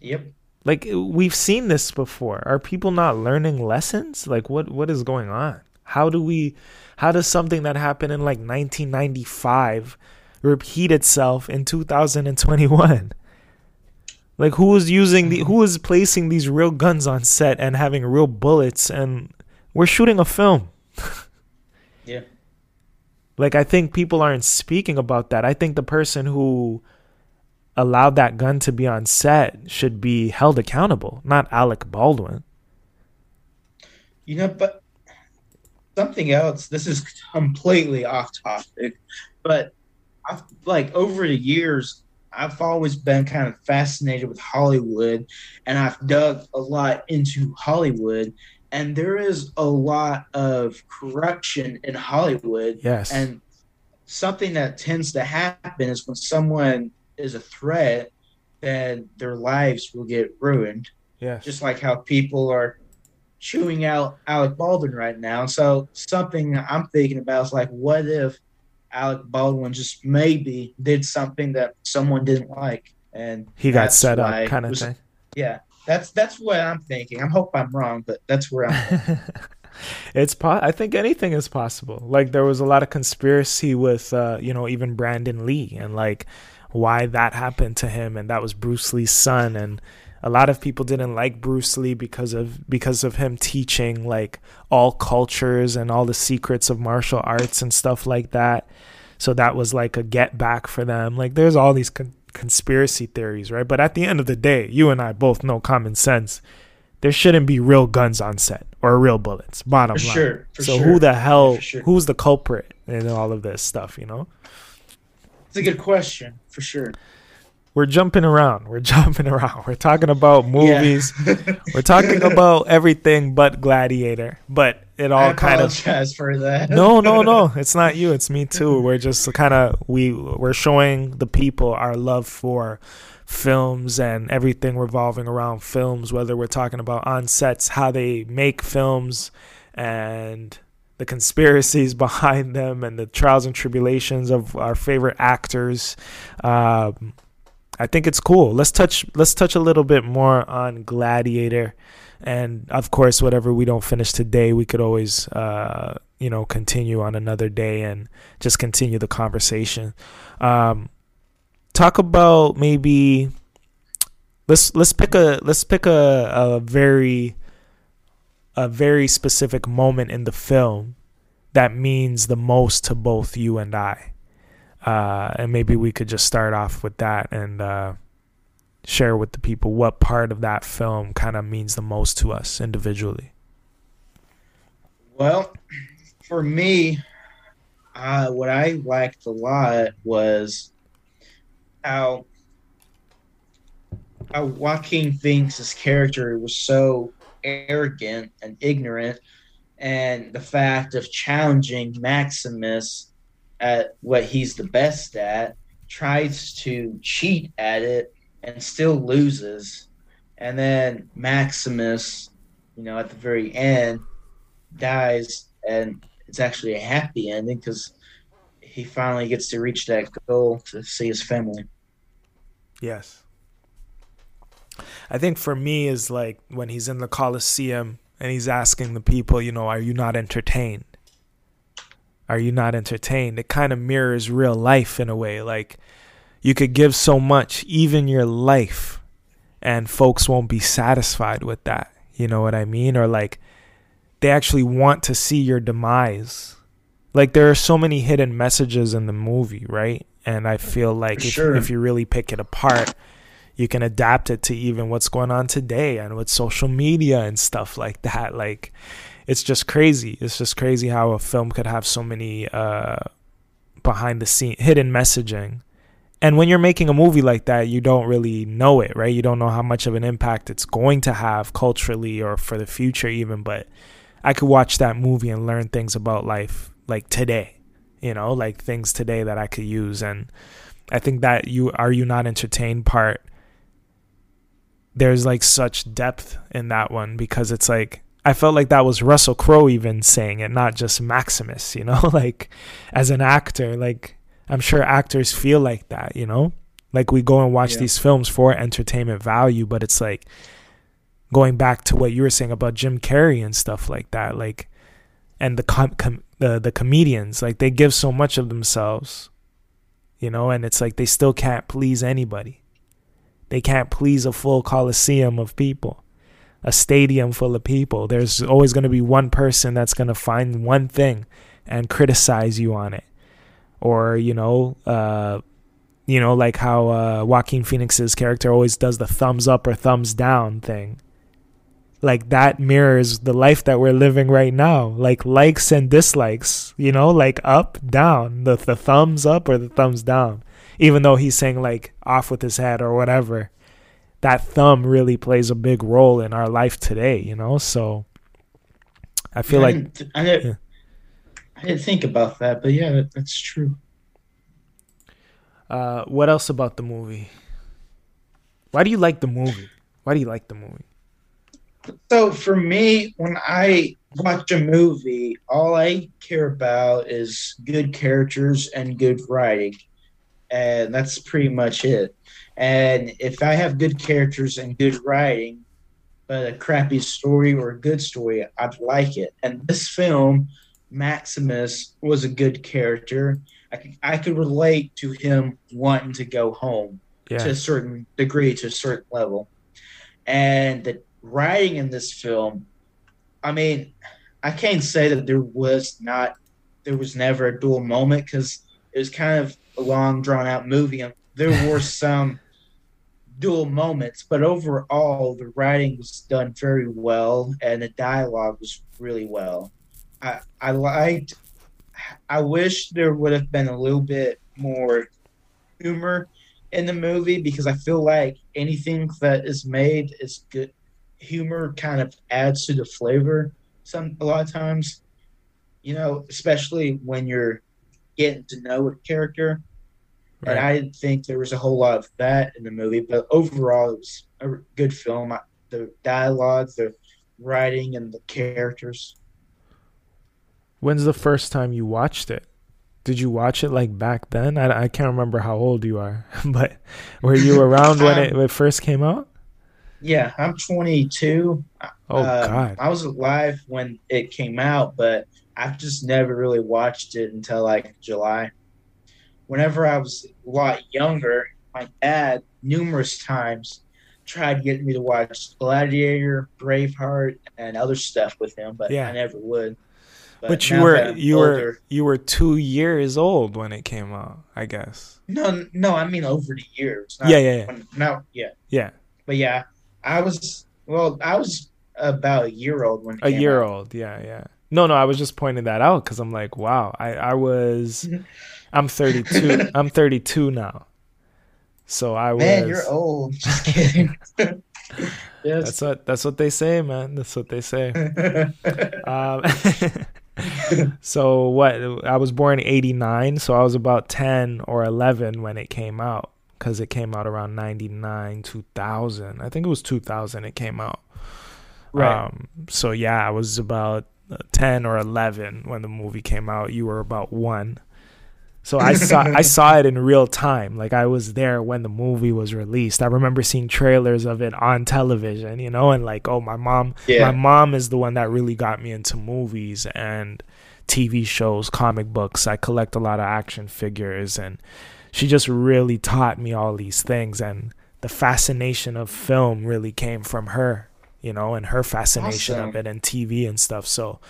Yep. Like we've seen this before. Are people not learning lessons? Like what what is going on? How do we how does something that happened in like 1995 repeat itself in 2021? Like who is using the mm-hmm. who is placing these real guns on set and having real bullets and we're shooting a film. *laughs* Yeah. Like I think people aren't speaking about that. I think the person who allowed that gun to be on set should be held accountable, not Alec Baldwin. You know, but something else. This is completely off topic, but I've like over the years, I've always been kind of fascinated with Hollywood, and I've dug a lot into Hollywood. And there is a lot of corruption in Hollywood, Yes. and something that tends to happen is when someone is a threat, then their lives will get ruined yes. just like how people are chewing out Alec Baldwin right now. So something I'm thinking about is like, what if Alec Baldwin just maybe did something that someone didn't like, and he got set up kind of was- thing. Yeah, that's that's what I'm thinking. I hope I'm wrong, but that's where I'm. *laughs* it's po- I think anything is possible. Like there was a lot of conspiracy with uh, you know, even Brandon Lee and like why that happened to him and that was Bruce Lee's son and a lot of people didn't like Bruce Lee because of because of him teaching like all cultures and all the secrets of martial arts and stuff like that. So that was like a get back for them. Like there's all these con- conspiracy theories, right? But at the end of the day, you and I both know common sense. There shouldn't be real guns on set or real bullets. Bottom For line. sure, for so sure. who the hell? Sure. Who's the culprit in all of this stuff? You know, It's a good question for sure. We're jumping around. We're *laughs* jumping around. We're talking about Yeah. movies. *laughs* We're talking about everything but Gladiator. But it all kind of for that. no, no, no. *laughs* It's not you. It's me too. We're just kind of we we're showing the people our love for films and everything revolving around films. Whether we're talking about on sets, how they make films, and the conspiracies behind them, and the trials and tribulations of our favorite actors. Um, I think it's cool. Let's touch let's touch a little bit more on Gladiator. And of course whatever we don't finish today we could always uh you know continue on another day and just continue the conversation. Um talk about maybe let's let's pick a let's pick a, a very a very specific moment in the film that means the most to both you and I uh and maybe we could just start off with that and uh share with the people what part of that film kind of means the most to us individually. Well, for me, uh, what I liked a lot was how how Joaquin Phoenix's character was so arrogant and ignorant, and the fact of challenging Maximus at what he's the best at, tries to cheat at it and still loses, and then Maximus, you know, at the very end dies and it's actually a happy ending because he finally gets to reach that goal to see his family. Yes. I think for me is like when he's in the Coliseum and he's asking the people, you know, are you not entertained? Are you not entertained? It kind of mirrors real life in a way. Like you could give so much, even your life, and folks won't be satisfied with that. You know what I mean? Or like they actually want to see your demise. Like there are so many hidden messages in the movie, right? And I feel like if, sure. if you really pick it apart, you can adapt it to even what's going on today and with social media and stuff like that. Like it's just crazy. It's just crazy how a film could have so many uh, behind the scene hidden messaging. And when you're making a movie like that, you don't really know it, right? You don't know how much of an impact it's going to have culturally or for the future, even. But I could watch that movie and learn things about life like today, you know, like things today that I could use. And I think that you are you not entertained part. There's like such depth in that one because it's like I felt like that was Russell Crowe even saying it, not just Maximus, you know, *laughs* like as an actor, like I'm sure actors feel like that, you know? Like we go and watch Yeah. these films for entertainment value, but it's like going back to what you were saying about Jim Carrey and stuff like that, like and the com- com- the the comedians, like they give so much of themselves, you know, and it's like they still can't please anybody. They can't please a full coliseum of people, a stadium full of people. There's always going to be one person that's going to find one thing and criticize you on it. Or you know uh you know like how uh Joaquin Phoenix's character always does the thumbs up or thumbs down thing. Like that mirrors the life that we're living right now. Like likes and dislikes you know like up down. The the thumbs up or the thumbs down. Even though he's saying like off with his head or whatever that thumb really plays a big role in our life today you know so I feel I like I didn't, Yeah. I didn't think about that, but yeah, that, that's true. Uh, what else about the movie? Why do you like the movie? Why do you like the movie? So for me, when I watch a movie, all I care about is good characters and good writing. And that's pretty much it. And if I have good characters and good writing, but a crappy story or a good story, I'd like it. And this film, Maximus, was a good character. I could, I could relate to him wanting to go home to a certain degree, to a certain level. And the writing in this film, I mean, I can't say that there was not, there was never a dual moment because it was kind of a long, drawn out movie. And there were *laughs* some dual moments, but overall, the writing was done very well and the dialogue was really well. I, I liked, I wish there would have been a little bit more humor in the movie because I feel like anything that is made is good. Humor kind of adds to the flavor. Some a lot of times, you know, especially when you're getting to know a character. And. I didn't think there was a whole lot of that in the movie, but overall, it was a good film. The dialogue, the writing, and the characters. When's the first time you watched it? Did you watch it like back then? I, I can't remember how old you are, *laughs* but were you around when it, when *laughs* it first came out? Yeah, I'm 22. Oh Um, God, I was alive when it came out, but I've just never really watched it until like July. Whenever I was a lot younger, my dad numerous times tried to get me to watch Gladiator, Braveheart, and other stuff with him, but Yeah. I never would. but you were you were you were two years old when it came out. I guess. no, no, I mean over the years. not Yeah, yeah, yeah. when- yeah, Yeah, but yeah, I was well, I was about a year old when it a year out. old. Yeah, yeah. No, no, I was just pointing that out because I'm like, wow, I I was, Mhm. I'm 32. *laughs* I'm 32 now. So I was. Man, you're old. Just kidding. *laughs* yes. That's what that's what they say, man. That's what they say. *laughs* Um, so what? I was born in '89, so I was about 10 or 11 when it came out, because it came out around '99, 2000. I think it was 2000. It came out. right. Um, so yeah, I was about 10 or 11 when the movie came out. You were about 1. So I saw I saw it in real time. Like I was there when the movie was released. I remember seeing trailers of it on television, you know, and like oh my mom Yeah. my mom is the one that really got me into movies and TV shows, comic books. I collect a lot of action figures and she just really taught me all these things and the fascination of film really came from her, you know, and her fascination of it and TV and stuff. So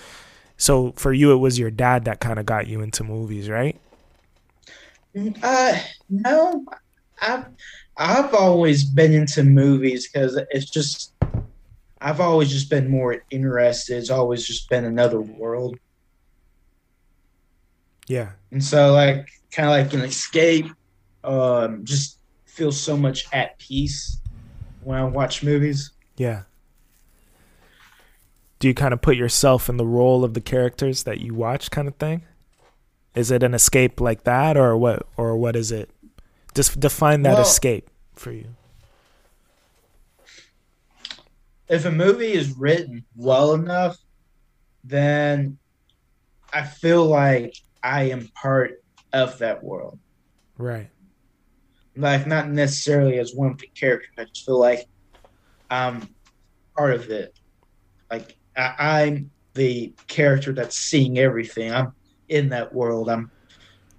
so for you it was your dad that kind of got you into movies, right? Uh, no, I've I've always been into movies because it's just I've always just been more interested. It's always just been another world, Yeah. and so like kind of like an escape. Um, just feel so much at peace when I watch movies. Yeah. Do you kind of put yourself in the role of the characters that you watch kind of thing? Is it an escape like that or what or what is it? Just define that Well- escape for you. if a movie is written well enough, then I feel like I am part of that world. Right. Like not necessarily as one of the characters. I just feel like I'm part of it. Like I, I'm the character that's seeing everything. I'm in that world. I'm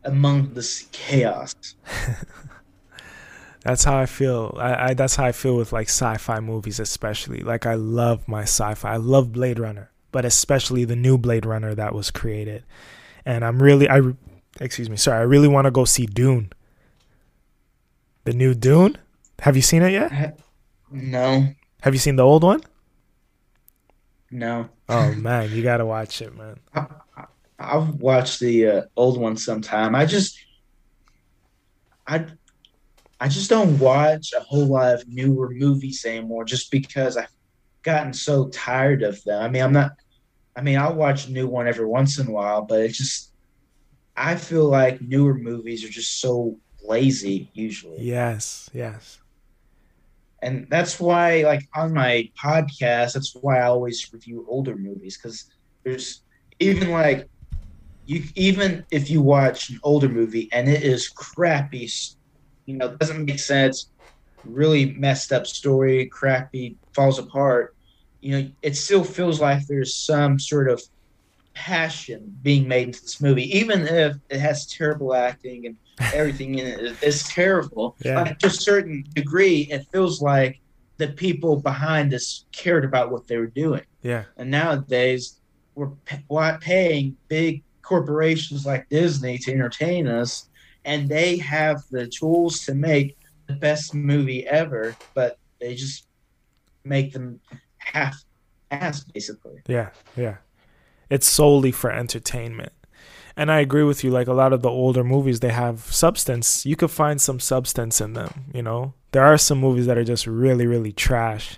among this chaos. *laughs* That's how I feel. I, I that's how I feel with like sci-fi movies especially. Like I love my sci-fi. I love Blade Runner, but especially the new Blade Runner that was created. And I'm really I excuse me, sorry. I really want to go see Dune. The new Dune? Have you seen it yet? No, Have you seen the old one? no. Oh *laughs* man, you gotta watch it, man. I've watched the uh, old one sometime. I just, I, I just don't watch a whole lot of newer movies anymore, just because I've gotten so tired of them. I mean, I'm not. I mean, I'll watch a new one every once in a while, but it just, I feel like newer movies are just so lazy usually, Yes, yes. and that's why, like on my podcast, that's why I always review older movies because there's even like you even if you watch an older movie and it is crappy, you know, doesn't make sense, really messed up story, crappy, falls apart. You know, it still feels like there's some sort of passion being made into this movie, even if it has terrible acting and *laughs* everything in it is, terrible. Yeah. Like, to a certain degree, it feels like the people behind this cared about what they were doing. Yeah. And nowadays, we're pa- paying big corporations like Disney to entertain us, and they have the tools to make the best movie ever, but they just make them half ass, basically. Yeah, yeah. It's solely for entertainment. And I agree with you like a lot of the older movies they have substance. You could find some substance in them, you know. There are some movies that are just really really trash,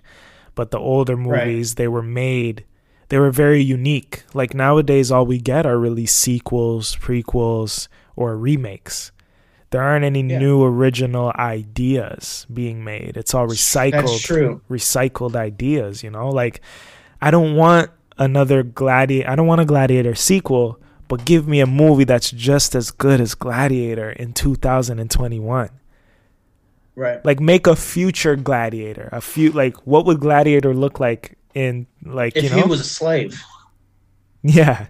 but the older Right. movies they were made they were very unique. Like nowadays all we get are really sequels, prequels or remakes. There aren't any Yeah. new original ideas being made. It's all recycled That's true. recycled ideas, you know? Like I don't want another gladiator I don't want a gladiator sequel, but give me a movie that's just as good as Gladiator in 2021. Right. Like make a future gladiator. A few like what would gladiator look like in like, If you know? he was a slave yeah.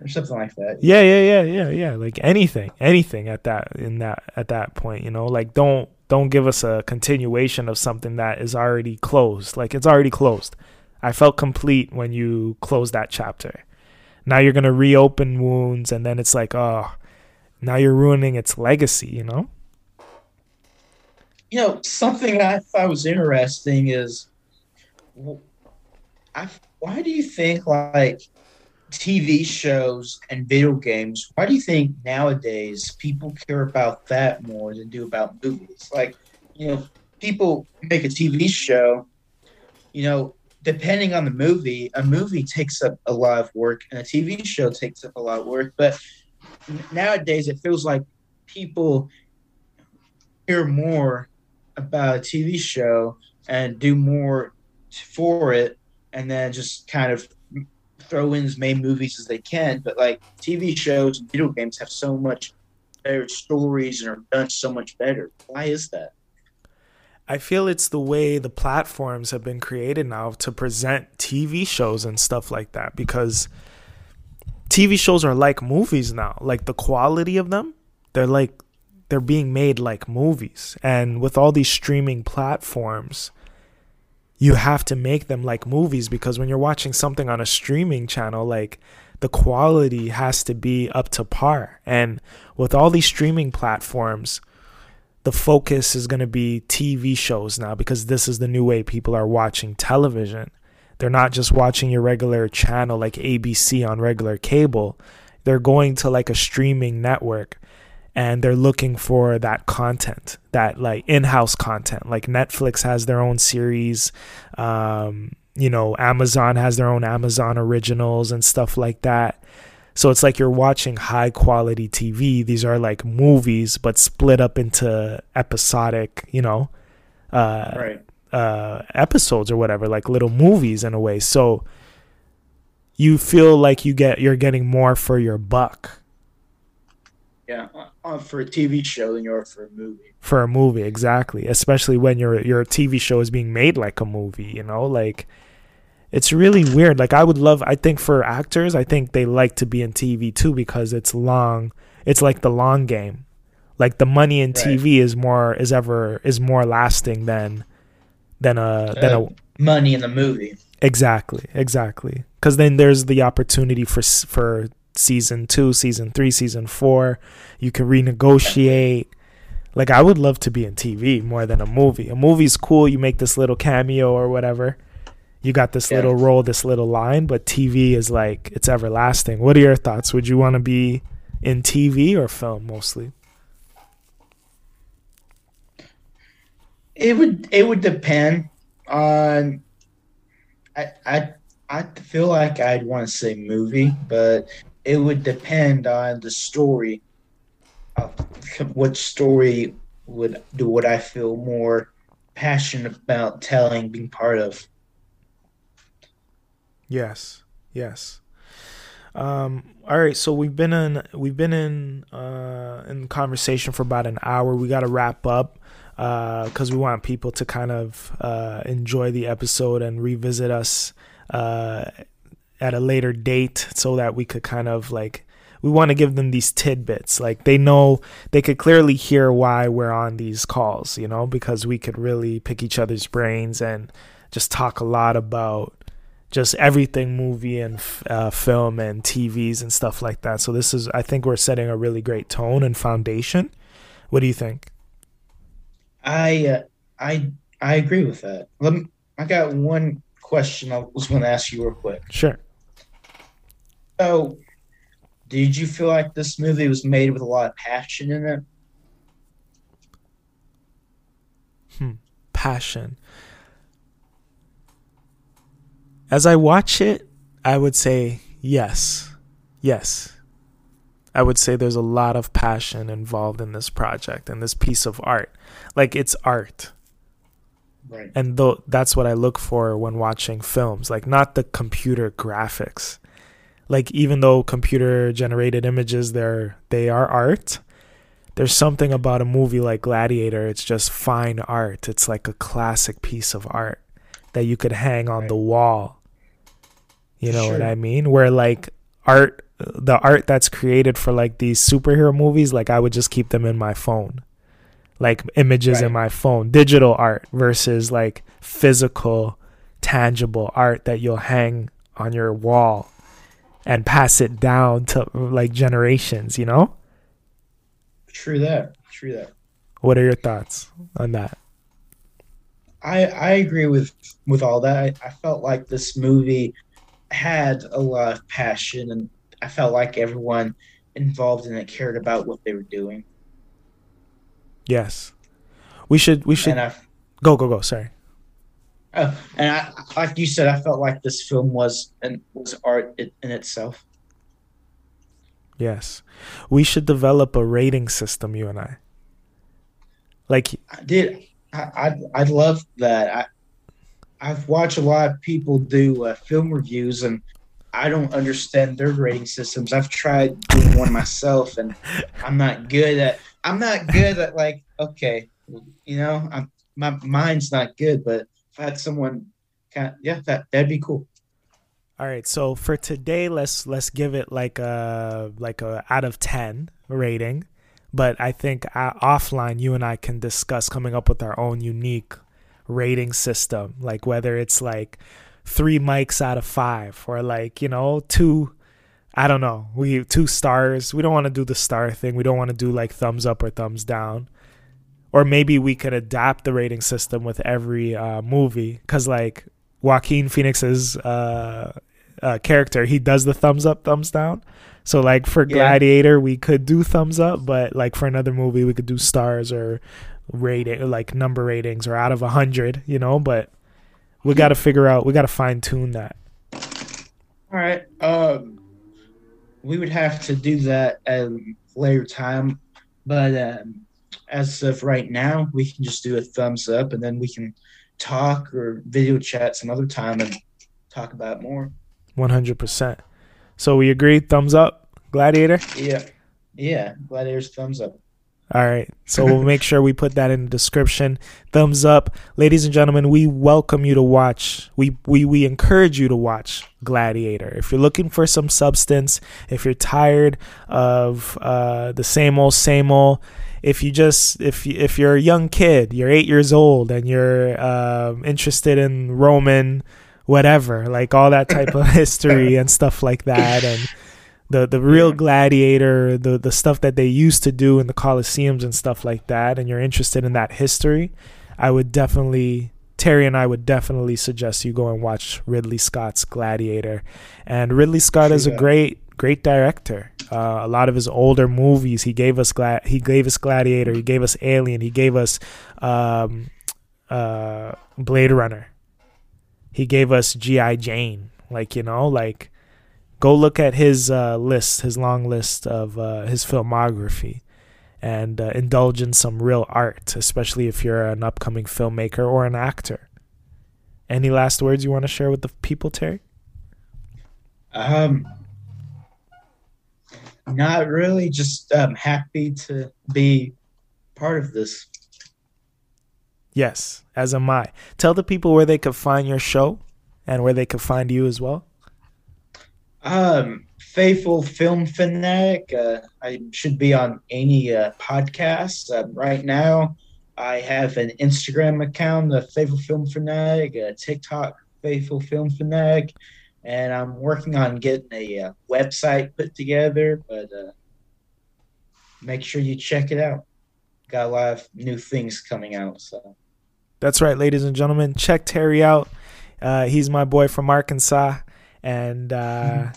or something like that. Yeah, yeah, yeah, yeah, yeah. Like anything, anything at that in that at that point, you know. Like don't don't give us a continuation of something that is already closed. Like it's already closed. I felt complete when you closed that chapter. Now you're gonna reopen wounds, and then it's like, oh, now you're ruining its legacy. You know? You know, something I thought was interesting is, I why do you think like TV shows and video games? Why do you think nowadays people care about that more than do about movies? Like, you know, people make a TV show. You know, depending on the movie, a movie takes up a lot of work, and a TV show takes up a lot of work. But nowadays, it feels like people hear more about a TV show and do more for it, and then just kind of throw in as many movies as they can, but like TV shows and video games have so much better stories and are done so much better. Why is that? I feel it's the way the platforms have been created now to present TV shows and stuff like that because TV shows are like movies now. Like the quality of them, they're like they're being made like movies. And with all these streaming platforms, you have to make them like movies because when you're watching something on a streaming channel, like the quality has to be up to par. And with all these streaming platforms, the focus is going to be TV shows now because this is the new way people are watching television. They're not just watching your regular channel like ABC on regular cable. They're going to like a streaming network and they're looking for that content, that like in-house content. Like Netflix has their own series, um, you know, Amazon has their own Amazon originals and stuff like that. So it's like you're watching high quality TV. These are like movies, but split up into episodic, you know, uh, Right. uh, episodes or whatever, like little movies in a way. So you feel like you get you're getting more for your buck Yeah. uh, uh, for a TV show than you are for a movie. for a movie, exactly. Especially when your your TV show is being made like a movie, you know, like it's really weird. Like I would love I think for actors, I think they like to be in TV too because it's long. It's like the long game. Like the money in Right. TV is more is ever is more lasting than than a than a Uh, money in the movie. Exactly, exactly. Because then there's the opportunity for for season two, season three, season four. You can renegotiate. Like I would love to be in TV more than a movie. A movie's cool. You make this little cameo or whatever. You got this Yeah. little role, this little line, but TV is like it's everlasting. What are your thoughts? Would you want to be in TV or film mostly? It would it would depend on. I I I feel like I'd want to say movie, but it would depend on the story. Of what story would do what I feel more passionate about telling, being part of. Yes. Yes. Um, all right, so we've been in we've been in uh, in conversation for about an hour. We got to wrap up because we want people to kind of uh, enjoy the episode and revisit us uh, at a later date, so that we could kind of like we want to give them these tidbits. Like they know they could clearly hear why we're on these calls, you know, because we could really pick each other's brains and just talk a lot about just everything movie and f- uh, film and TVs and stuff like that. So this is, I think, we're setting a really great tone and foundation. What do you think? I uh, I I agree with that. Let me, I got one question I was going to ask you real quick. Sure. So, did you feel like this movie was made with a lot of passion in it? Hmm. Passion. As I watch it, I would say yes. Yes. I would say there's a lot of passion involved in this project and this piece of art. Like it's art. Right. and though that's what I look for when watching films, like not the computer graphics. Like even though computer generated images they're they are art, there's something about a movie like Gladiator, it's just fine art. It's like a classic piece of art that you could hang on Right. the wall. You know what I mean? Where like art the art that's created for like these superhero movies, like I would just keep them in my phone like images in my phone, digital art versus like physical, tangible art that you'll hang on your wall and pass it down to like generations, you know? True that. True that. What are your thoughts on that? I I agree with with all that. I, I felt like this movie had a lot of passion, and I felt like everyone involved in it cared about what they were doing. Yes. We should we should I go go go, sorry. Uh, and I like you said, I felt like this film was and was art in, itself. Yes. We should develop a rating system you and I. Like I did. I I, I love that. I I've watched a lot of people do uh, film reviews, and I don't understand their rating systems. I've tried doing one myself, and I'm not good at. I'm not good at like okay, you know, I'm my mind's not good, but had someone, of, yeah, that that'd be cool. All right, so for today, let's let's give it like a like a out of ten rating, but I think uh, offline you and I can discuss coming up with our own unique rating system, like whether it's like three mics out of five or like you know two i don't know we two stars. We don't want to do the star thing. We don't want to do like thumbs up or thumbs down or maybe we could adapt the rating system with every uh, movie because like joaquin phoenix's uh, uh, character he does the thumbs up thumbs down so like for Yeah. gladiator we could do thumbs up but like for another movie we could do stars or rating like number ratings or out of a hundred you know but we got to figure out we got to fine tune that All right. Um, we would have to do that at a later time, but um, as of right now, we can just do a thumbs up, and then we can talk or video chat some other time and talk about it more. 100% so we agree thumbs up gladiator Yeah, yeah. Gladiator's thumbs up. All right. So we'll *laughs* make sure we put that in the description. Thumbs up. Ladies and gentlemen we welcome you to watch. We we we encourage you to watch gladiator. If you're looking for some substance if you're tired of uh the same old same old if you just if you, if you're a young kid you're eight years old and you're um interested in roman whatever like all that type of *laughs* history and stuff like that and the the real Yeah. gladiator the the stuff that they used to do in the coliseums and stuff like that and you're interested in that history i would definitely terry and i would definitely suggest you go and watch ridley scott's gladiator. And ridley scott is a great great director. Uh, a lot of his older movies he gave us Gla- he gave us gladiator he gave us alien he gave us um, uh, blade runner. He gave us gi jane like you know like go look at his uh, list, his long list of uh, his filmography, and uh, indulge in some real art, especially if you're an upcoming filmmaker or an actor. Any last words you want to share with the people, Terry? Um, not really. Just um, happy to be part of this. Yes, as am I. Tell the people where they could find your show and where they could find you as well. Um, faithful film fanatic. Uh, I should be on any uh, podcast. Uh, right now, I have an Instagram account, the Faithful Film Fanatic, a TikTok Faithful Film Fanatic, and I'm working on getting a uh, website put together. But uh, make sure you check it out. Got a lot of new things coming out. So That's right, ladies and gentlemen. Check Terry out. Uh, he's my boy from Arkansas, and uh,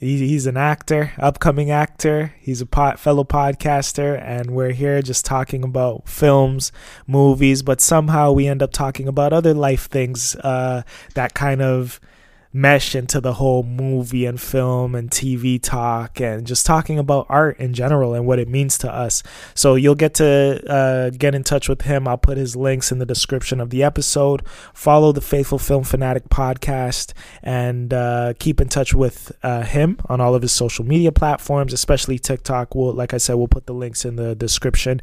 he, he's an actor, upcoming actor. He's a pot, fellow podcaster, and we're here just talking about films, movies, but somehow we end up talking about other life things uh, that kind of mesh into the whole movie and film and TV talk and just talking about art in general and what it means to us. So you'll get to uh, get in touch with him. I'll put his links in the description of the episode. Follow the Faithful Film Fanatic podcast and uh, keep in touch with uh, him on all of his social media platforms, especially TikTok. We'll, like I said, we'll put the links in the description.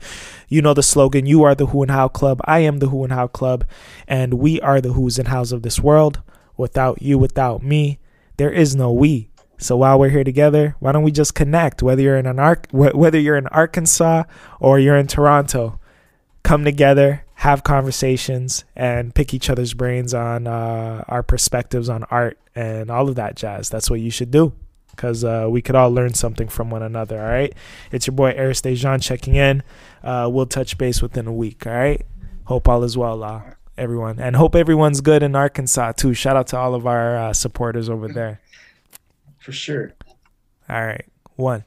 You know the slogan: "You are the Who and How Club. I am the Who and How Club, and we are the Who's and Hows of this world." Without you, without me, there is no we. So while we're here together, why don't we just connect? Whether you're in an Ar- whether you're in Arkansas or you're in Toronto, come together, have conversations, and pick each other's brains on uh, our perspectives on art and all of that jazz. That's what you should do because uh, we could all learn something from one another. All right, it's your boy Aris checking in. Uh, we'll touch base within a week. All right, hope all is well. Uh, everyone. And hope everyone's good in arkansas too. Shout out to all of our uh, supporters over *laughs* there. For sure. all right. One